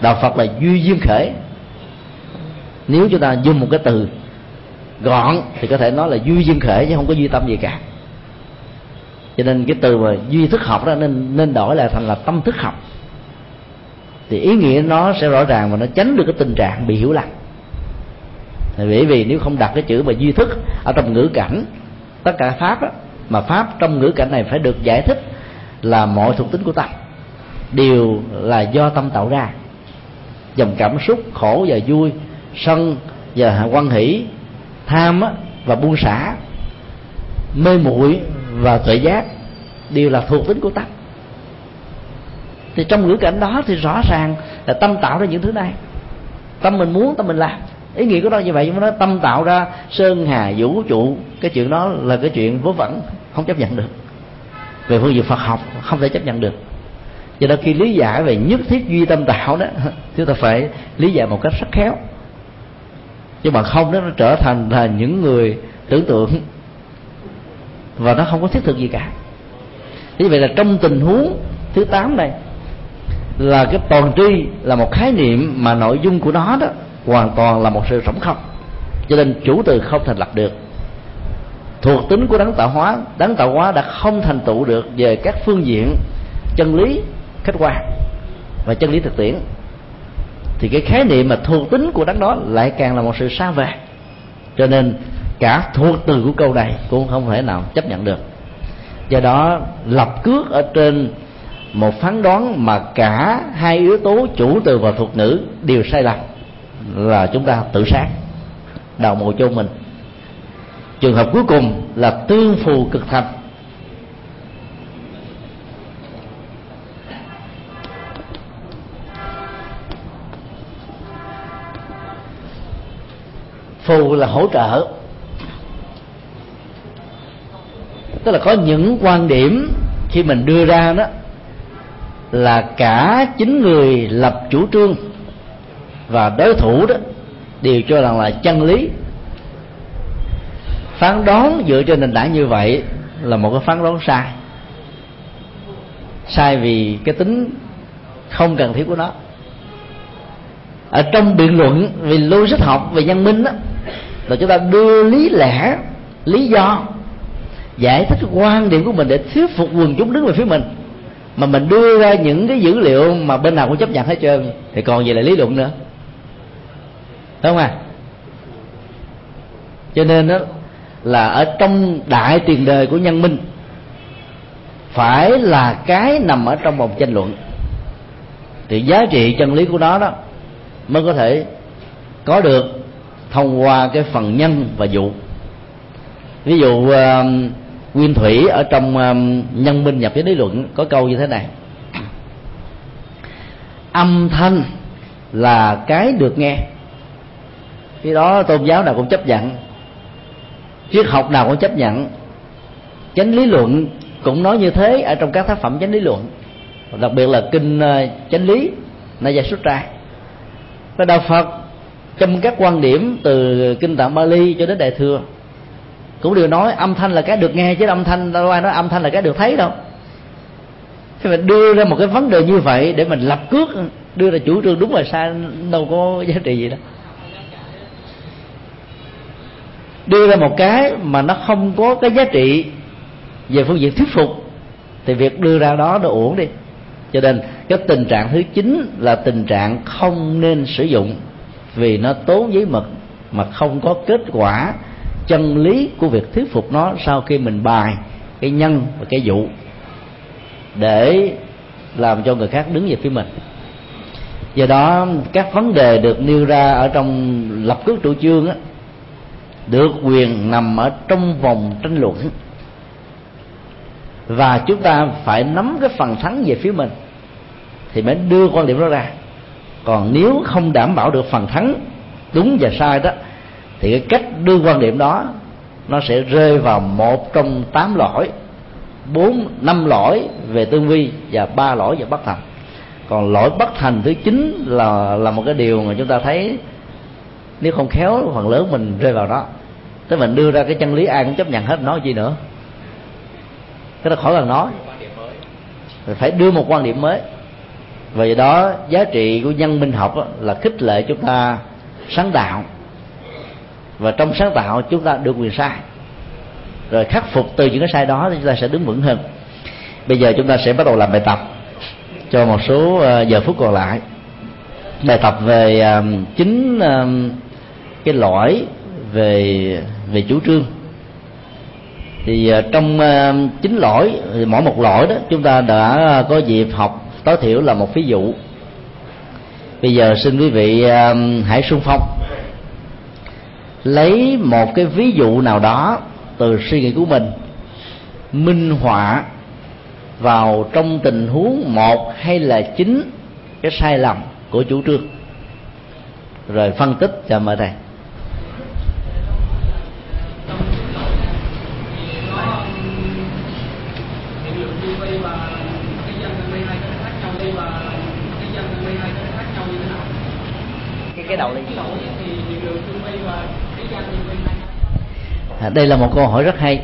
Đạo phật là duy duyên khởi nếu chúng ta dùng một cái từ gọn thì có thể nói là duy duyên khởi chứ không có duy tâm gì cả cho nên cái từ mà duy thức học đó nên nên đổi lại thành là tâm thức học. Thì ý nghĩa nó sẽ rõ ràng và nó tránh được cái tình trạng bị hiểu lầm. Bởi vì nếu không đặt cái chữ mà duy thức ở trong ngữ cảnh tất cả pháp đó, mà pháp trong ngữ cảnh này phải được giải thích là mọi thuộc tính của tâm đều là do tâm tạo ra. Dòng cảm xúc khổ và vui sân và quan hỷ tham và buông xả mê muội và tuệ giác đều là thuộc tính của tâm. Thì trong ngữ cảnh đó thì rõ ràng là tâm tạo ra những thứ này. Tâm mình muốn, tâm mình làm. Ý nghĩa của nó như vậy, nhưng mà nó tâm tạo ra sơn, hà, vũ, trụ. Cái chuyện đó là cái chuyện vớ vẩn, không chấp nhận được. Về phương diện phật học, không thể chấp nhận được. Do đó khi lý giải về nhất thiết duy tâm tạo đó chúng ta phải lý giải một cách rất khéo. Chứ mà không đó nó trở thành là những người tưởng tượng và nó không có thiết thực gì cả. Như vậy là trong tình huống thứ 8 này, là cái toàn tri là một khái niệm mà nội dung của nó đó hoàn toàn là một sự rỗng không. Cho nên chủ từ không thành lập được. Thuộc tính của đấng tạo hóa, đấng tạo hóa đã không thành tựu được về các phương diện chân lý, khách quan và chân lý thực tiễn. Thì cái khái niệm mà thuộc tính của đấng đó lại càng là một sự xa về cho nên cả thuộc từ của câu này cũng không thể nào chấp nhận được. Do đó, lập cước ở trên một phán đoán mà cả hai yếu tố chủ từ và thuật ngữ đều sai lầm là chúng ta tự sát đầu mồ chôn mình. Trường hợp cuối cùng là tương phù cực thành. Phù là hỗ trợ. Tức là có những quan điểm khi mình đưa ra đó là cả chính người lập chủ trương và đối thủ đó đều cho rằng là chân lý. Phán đoán dựa trên nền tảng như vậy là một cái phán đoán sai. Sai vì cái tính không cần thiết của nó. Ở trong biện luận về logic học, về văn minh đó, là chúng ta đưa lý lẽ, lý do giải thích quan điểm của mình để thuyết phục quần chúng đứng về phía mình. Mà mình đưa ra những cái dữ liệu mà bên nào cũng chấp nhận hết trơn. Thì còn gì là lý luận nữa? Đúng không à cho nên đó là ở trong đại tiền đề của nhân minh, phải là cái nằm ở trong vòng tranh luận. Thì giá trị chân lý của nó đó mới có thể có được thông qua cái phần nhân và dụ ví dụ ờ, nguyên thủy ở trong um, nhân minh nhập với lý luận có câu như thế này. Âm thanh là cái được nghe. Khi đó tôn giáo nào cũng chấp nhận, triết học nào cũng chấp nhận. Chánh lý luận cũng nói như thế ở trong các tác phẩm chánh lý luận. Đặc biệt là kinh uh, chánh lý Naya Sutra và đạo Phật trong các quan điểm từ kinh tạng Bali cho đến đại thừa cũng đều nói âm thanh là cái được nghe chứ âm thanh đâu ai nói âm thanh là cái được thấy đâu. Khi mà đưa ra một cái vấn đề như vậy để mình lập cước, đưa ra chủ trương đúng là sai đâu có giá trị gì đâu. Đưa ra một cái mà nó không có cái giá trị về phương diện thuyết phục, thì việc đưa ra đó nó uổng đi. Cho nên cái tình trạng thứ chín là tình trạng không nên sử dụng vì nó tốn giấy mực mà không có kết quả chân lý của việc thuyết phục nó sau khi mình bài cái nhân và cái vụ để làm cho người khác đứng về phía mình. Do đó các vấn đề được nêu ra ở trong lập cước chủ trương á, được quyền nằm ở trong vòng tranh luận. Và chúng ta phải nắm cái phần thắng về phía mình thì mới đưa quan điểm đó ra. Còn nếu không đảm bảo được phần thắng đúng và sai đó thì cái cách đưa quan điểm đó, nó sẽ rơi vào một trong tám lỗi, bốn, năm lỗi về tương vi và ba lỗi về bất thành. Còn lỗi bất thành thứ chín là là một cái điều mà chúng ta thấy nếu không khéo, phần lớn mình rơi vào đó. Tức mình đưa ra cái chân lý ai cũng chấp nhận hết, nói gì nữa? Cái đó khỏi cần nói. Phải đưa một quan điểm mới. Vì đó, giá trị của nhân minh học là khích lệ chúng ta sáng tạo và trong sáng tạo, chúng ta được quyền sai. Rồi khắc phục từ những cái sai đó, thì chúng ta sẽ đứng vững hơn. Bây giờ chúng ta sẽ bắt đầu làm bài tập cho một số ờ, giờ phút còn lại. Bài tập về ờ, chính ờ, cái lỗi về về chủ trương. Thì trong chính lỗi thì mỗi một lỗi đó, chúng ta đã có dịp học, tối thiểu là một ví dụ. Bây giờ xin quý vị hãy sung phong lấy một cái ví dụ nào đó từ suy nghĩ của mình. Minh họa vào trong tình huống một hay là chính cái sai lầm của chủ trương. Rồi phân tích cho mời thầy cái cái đầu lên gì à, À, đây là một câu hỏi rất hay.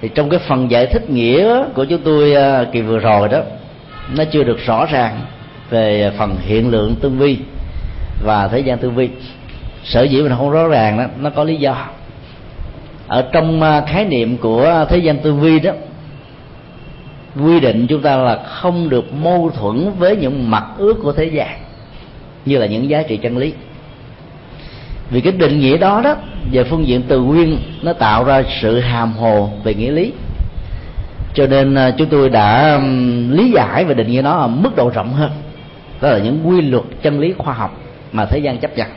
Thì trong cái phần giải thích nghĩa của chúng tôi à, kỳ vừa rồi đó nó chưa được rõ ràng về phần hiện lượng tương vi và thế gian tương vi. Sở dĩ mình không rõ ràng đó nó có lý do. Ở trong à, khái niệm của thế gian tương vi đó quy định chúng ta là không được mâu thuẫn với những mặt ước của thế gian như là những giá trị chân lý vì cái định nghĩa đó đó về phương diện từ nguyên, nó tạo ra sự hàm hồ về nghĩa lý. Cho nên à, chúng tôi đã lý giải và định nghĩa nó ở mức độ rộng hơn. Đó là những quy luật chân lý khoa học mà thế gian chấp nhận.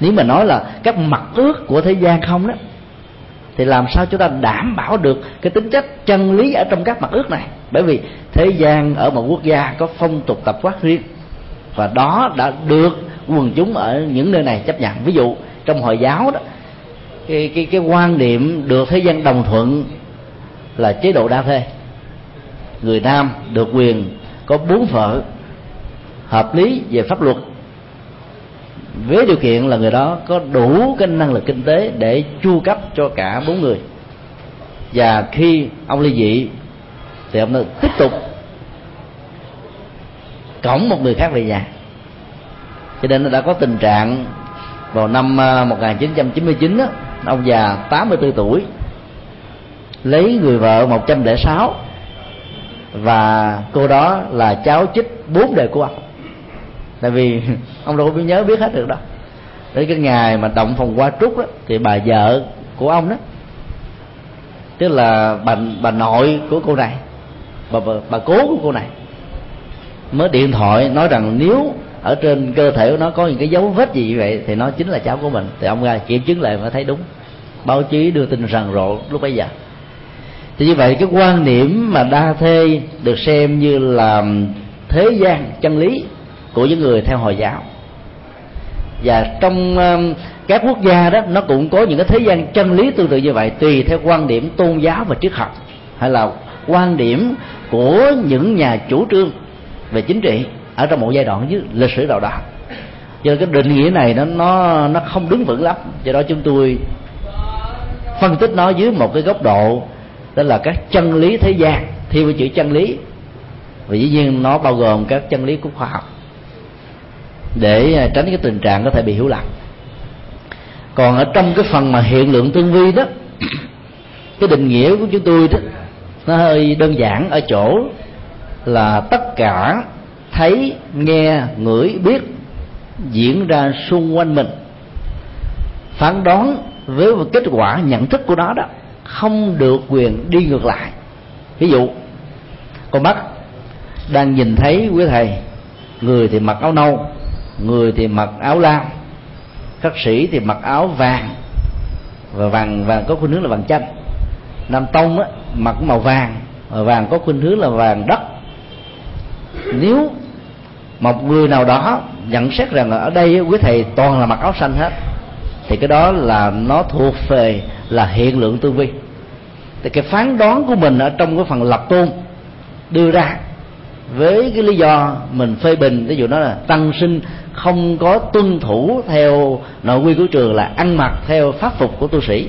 Nếu mà nói là các mặt ước của thế gian không đó, thì làm sao chúng ta đảm bảo được cái tính chất chân lý ở trong các mặt ước này? Bởi vì thế gian ở một quốc gia có phong tục tập quán riêng, và đó đã được quần chúng ở những nơi này chấp nhận. Ví dụ, trong hồi giáo đó, cái cái cái quan điểm được thế gian đồng thuận là chế độ đa thê người nam được quyền có bốn vợ hợp lý về pháp luật. Với điều kiện là người đó có đủ cái năng lực kinh tế để chu cấp cho cả bốn người. Và khi ông ly dị thì ông tiếp tục cổng một người khác về nhà cho nên nó đã có tình trạng vào năm à, 1999 đó, ông già 84 tuổi lấy người vợ 106 và cô đó là cháu chích bốn đời của ông. Tại vì ông đâu có nhớ biết hết được đâu. Đến cái ngày mà động phòng qua trúc đó, thì bà vợ của ông đó tức là bà bà nội của cô này bà bà, bà cố của cô này mới điện thoại nói rằng nếu ở trên cơ thể của nó có những cái dấu vết gì vậy thì nó chính là cháu của mình. Thì ông ra kiểm chứng lại và thấy đúng. Báo chí đưa tin rần rộ lúc bấy giờ. Thì như vậy cái quan niệm mà đa thê được xem như là thế gian chân lý của những người theo hồi giáo. Và trong um, các quốc gia đó, nó cũng có những cái thế gian chân lý tương tự như vậy, tùy theo quan điểm tôn giáo và triết học, hay là quan điểm của những nhà chủ trương về chính trị ở trong một giai đoạn với lịch sử nào đó cho nên cái định nghĩa này nó nó nó không đứng vững lắm. Do đó chúng tôi phân tích nó dưới một cái góc độ, đó là các chân lý thế gian. Theo cái chữ chân lý. Và dĩ nhiên nó bao gồm các chân lý của khoa học. Để à, tránh cái tình trạng có thể bị hiểu lầm. Còn ở trong cái phần mà hiện lượng tương vi đó, cái định nghĩa của chúng tôi đó, nó hơi đơn giản ở chỗ là tất cả thấy nghe ngửi biết diễn ra xung quanh mình. Phán đoán với một kết quả nhận thức của nó đó không được quyền đi ngược lại. Ví dụ con mắt đang nhìn thấy quý thầy người thì mặc áo nâu người thì mặc áo lam các sĩ thì mặc áo vàng và vàng vàng có khuynh hướng là vàng chanh. Nam tông á, mặc màu vàng và vàng có khuynh hướng là vàng đất. Nếu một người nào đó nhận xét rằng ở đây quý thầy toàn là mặc áo xanh hết. Thì cái đó là nó thuộc về là hiện lượng tư vi. Thì cái phán đoán của mình ở trong cái phần lập tôn đưa ra với cái lý do mình phê bình, ví dụ nó là tăng sinh không có tuân thủ theo nội quy của trường là ăn mặc theo pháp phục của tu sĩ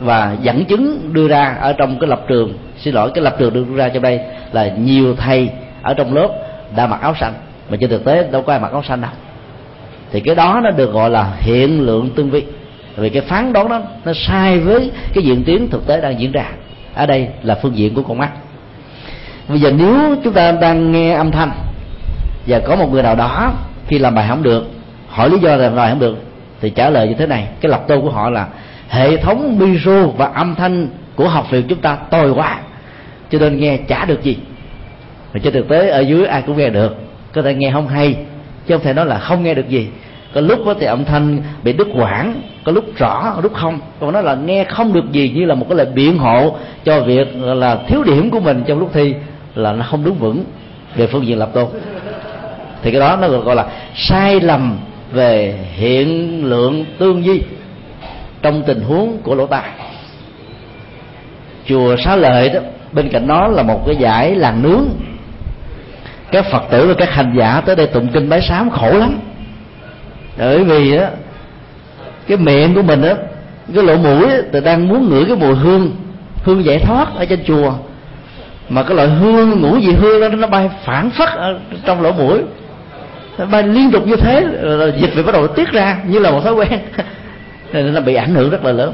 và dẫn chứng đưa ra ở trong cái lập trường. Xin lỗi, cái lập trường đưa ra trong đây là nhiều thầy ở trong lớp đã mặc áo xanh mà trên thực tế đâu có ai mặc áo xanh đâu. Thì cái đó nó được gọi là hiện lượng tương vi. Vì cái phán đoán đó, nó sai với cái diễn tiến thực tế đang diễn ra. Ở đây là phương diện của con mắt. Bây giờ nếu chúng ta đang nghe âm thanh, và có một người nào đó khi làm bài không được, hỏi lý do làm bài không được, thì trả lời như thế này. Cái lập tô của họ là, hệ thống micro và âm thanh của học viện chúng ta tồi quá, cho nên nghe chả được gì. Mà trên thực tế ở dưới ai cũng nghe được có thể nghe không hay, chứ không thể nói là không nghe được gì. Có lúc thì âm thanh bị đứt quãng, có lúc rõ có lúc không. Còn nó là nghe không được gì như là một cái lời biện hộ cho việc là thiếu điểm của mình trong lúc thi là nó không đúng vững về phương diện lập tôn. Thì cái đó nó gọi là sai lầm về hiện lượng tương di trong tình huống của lỗ tai. Chùa xá lợi đó, bên cạnh đó là một cái giải làng nướng các phật tử và các hành giả tới đây tụng kinh bái sám khổ lắm. Bởi vì á, cái miệng của mình á, cái lỗ mũi thì đang muốn ngửi cái mùi hương hương giải thoát ở trên chùa. Mà cái loại hương ngủ gì hương đó, nó bay phản phất ở trong lỗ mũi. Nó bay liên tục như thế, rồi dịch bị bắt đầu tiết ra như là một thói quen. Nên nó bị ảnh hưởng rất là lớn.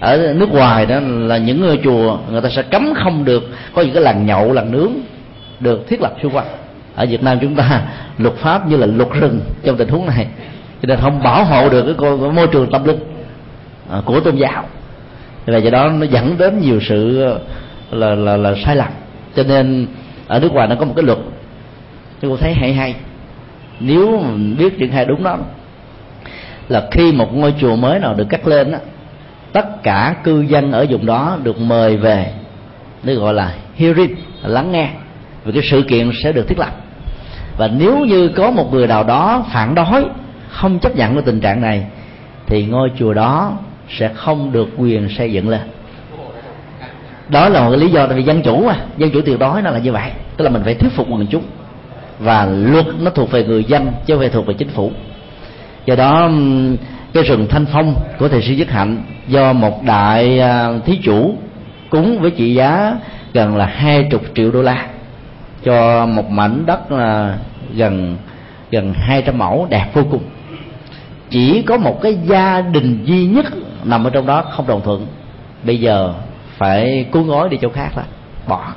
Ở nước ngoài đó là những ngôi chùa, người ta sẽ cấm không được có những cái làng nhậu, làng nướng được thiết lập xung quanh. Ở Việt Nam chúng ta luật pháp như là luật rừng trong tình huống này. Cho nên không bảo hộ được cái, môi trường tâm linh à, của tôn giáo. Và do đó nó dẫn đến nhiều sự ờ, là là là sai lầm. Cho nên ở nước ngoài nó có một cái luật. Tôi thấy hay hay. Nếu biết triển khai đúng đó là khi một ngôi chùa mới nào được cắt lên á tất cả cư dân ở vùng đó được mời về để gọi là hearing là lắng nghe và cái sự kiện sẽ được thiết lập. Và nếu như có một người nào đó phản đối, không chấp nhận cái tình trạng này, thì ngôi chùa đó sẽ không được quyền xây dựng lên. Đó là một cái lý do tại vì dân chủ mà dân chủ tuyệt đối nó là như vậy. Tức là mình phải thuyết phục quần chúng và luật nó thuộc về người dân, chứ không phải thuộc về chính phủ. Do đó cái rừng thanh phong của thầy sư dứt hạnh do một đại à, thí chủ cúng với trị giá gần là hai chục triệu đô la cho một mảnh đất là gần gần 200 mẫu đẹp vô cùng. Chỉ có một cái gia đình duy nhất nằm ở trong đó không đồng thuận. Bây giờ phải cuốn gói đi chỗ khác là bỏ.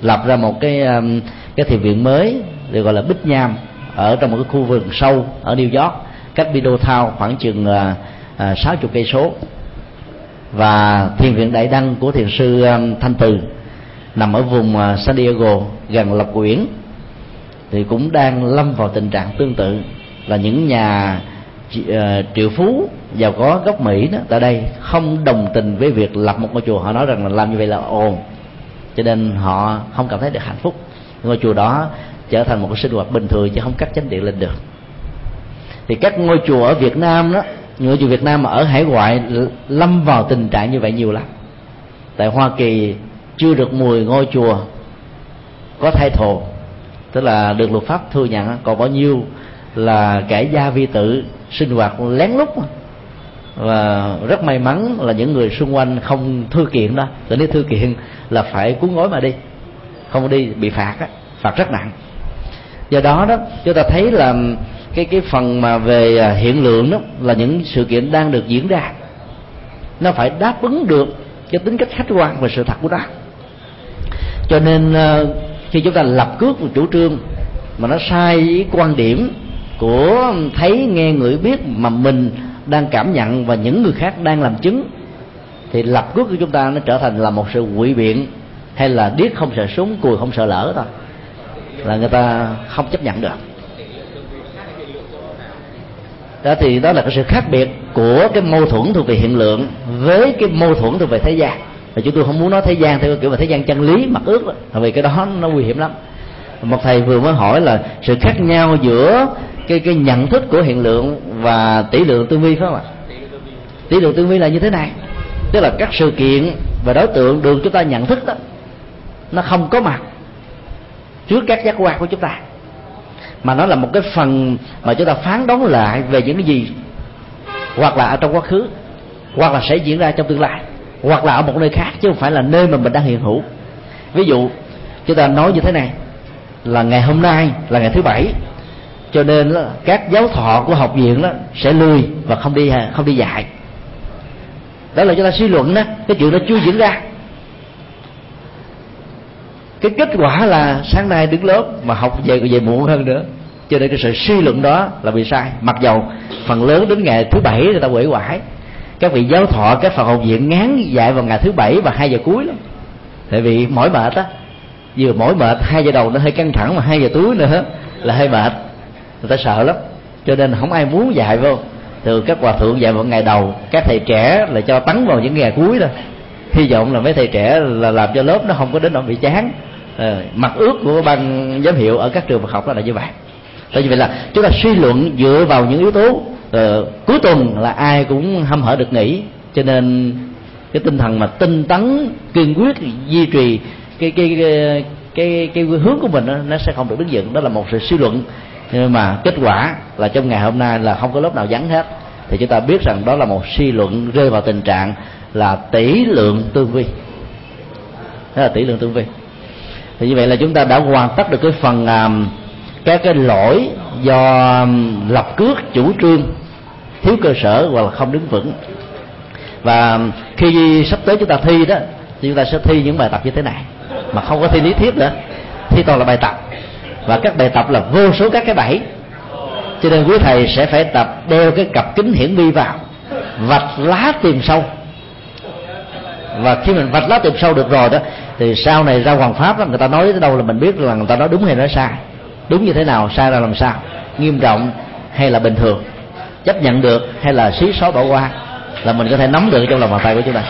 Lập ra một cái um, cái thiền viện mới, được gọi là bích nham, ở trong một cái khu vườn sâu ở New York, cách Middletown khoảng chừng à, à, sáu chục cây số. Và thiền viện đại đăng của thiền sư um, thanh từ nằm ở vùng à, San Diego gần Lộc Quyển thì cũng đang lâm vào tình trạng tương tự là những nhà à, triệu phú giàu có gốc Mỹ đó, tại đây không đồng tình với việc lập một ngôi chùa. Họ nói rằng là làm như vậy là ồn, cho nên họ không cảm thấy được hạnh phúc. Ngôi chùa đó trở thành một cái sinh hoạt bình thường, chứ không cắt chánh điện lên được. Thì các ngôi chùa ở Việt Nam đó, ngôi chùa Việt Nam mà ở hải ngoại lâm vào tình trạng như vậy nhiều lắm. Tại Hoa Kỳ chưa được 10 ngôi chùa có thay thồ tức là được luật pháp thừa nhận, còn bao nhiêu là kẻ gia vi tử sinh hoạt lén lút. Và rất may mắn là những người xung quanh không thư kiện đó. Tại nếu thư kiện là phải cuốn gói mà đi, không đi bị phạt á, phạt rất nặng. Do đó đó, chúng ta thấy là cái cái phần mà về à, hiện lượng đó là những sự kiện đang được diễn ra. Nó phải đáp ứng được cái tính cách khách quan và sự thật của nó cho nên ờ, khi chúng ta lập cước một chủ trương mà nó sai với quan điểm của thấy, nghe người biết mà mình đang cảm nhận và những người khác đang làm chứng, thì lập cước của chúng ta nó trở thành là một sự quỷ biện hay là điếc không sợ súng, cùi không sợ lỡ thôi. Là người ta không chấp nhận được. Đó, thì đó là cái sự khác biệt của cái mâu thuẫn thuộc về hiện lượng với cái mâu thuẫn thuộc về thế gian và chúng tôi không muốn nói thế gian theo kiểu mà thế gian chân lý mặc ước đó. Vì cái đó nó nguy hiểm lắm. Một thầy vừa mới hỏi là sự khác nhau giữa cái cái nhận thức của hiện lượng và tỷ lượng tương vi phải không ạ? Tỷ lượng tương vi là như thế này. Tức là các sự kiện và đối tượng được chúng ta nhận thức đó, nó không có mặt trước các giác quan của chúng ta. Mà nó là một cái phần mà chúng ta phán đoán lại về những cái gì, hoặc là ở trong quá khứ, hoặc là sẽ diễn ra trong tương lai hoặc là ở một nơi khác chứ không phải là nơi mà mình đang hiện hữu. Ví dụ chúng ta nói như thế này là ngày hôm nay là ngày thứ bảy cho nên đó, các giáo thọ của học viện đó sẽ lười và không đi à, không đi dạy. Đó là chúng ta suy luận đó cái chuyện đó chưa diễn ra. Cái kết quả là sáng nay đứng lớp mà học về về muộn hơn nữa. Cho nên cái sự suy luận đó là bị sai. Mặc dầu phần lớn đến ngày thứ bảy người ta quể quải các vị giáo thọ các phần học viện ngán dạy vào ngày thứ bảy và hai giờ cuối lắm. Tại vì mỏi mệt á. Vừa mỏi mệt hai giờ đầu nó hơi căng thẳng mà hai giờ cuối nữa là hơi mệt. Người ta sợ lắm. Cho nên không ai muốn dạy vô. Từ các hòa thượng dạy vào ngày đầu các thầy trẻ là cho tấn vào những ngày cuối thôi. Hy vọng là mấy thầy trẻ là làm cho lớp nó không có đến nỗi bị chán. À, mặt ước của ban giám hiệu ở các trường Phật học đó là như vậy. Tại vì vậy là chúng ta suy luận dựa vào những yếu tố rồi cuối tuần là ai cũng hâm hở được nghỉ cho nên cái tinh thần mà tinh tấn kiên quyết duy trì cái cái cái cái, cái hướng của mình đó, nó sẽ không được đứng dựng đó là một sự suy luận. Nhưng mà kết quả là trong ngày hôm nay là không có lớp nào vắng hết. Thì chúng ta biết rằng đó là một suy luận rơi vào tình trạng là tỷ lượng tương vi đó là tỷ lượng tương vi thì như vậy là chúng ta đã hoàn tất được cái phần uh, các cái lỗi do lập cước chủ trương thiếu cơ sở hoặc là không đứng vững. Và khi sắp tới chúng ta thi đó thì chúng ta sẽ thi những bài tập như thế này mà không có thi lý thuyết nữa thi toàn là bài tập. Và các bài tập là vô số các cái bẫy. Cho nên quý thầy sẽ phải tập đeo cái cặp kính hiển vi vào vạch lá tìm sâu. Và khi mình vạch lá tìm sâu được rồi đó thì sau này ra hoàng pháp đó, người ta nói tới đâu là mình biết là người ta nói đúng hay nói sai đúng như thế nào, sai ra làm sao? Nghiêm trọng hay là bình thường? Chấp nhận được hay là xí xóa bỏ qua? Là mình có thể nắm được trong lòng bàn tay của chúng ta.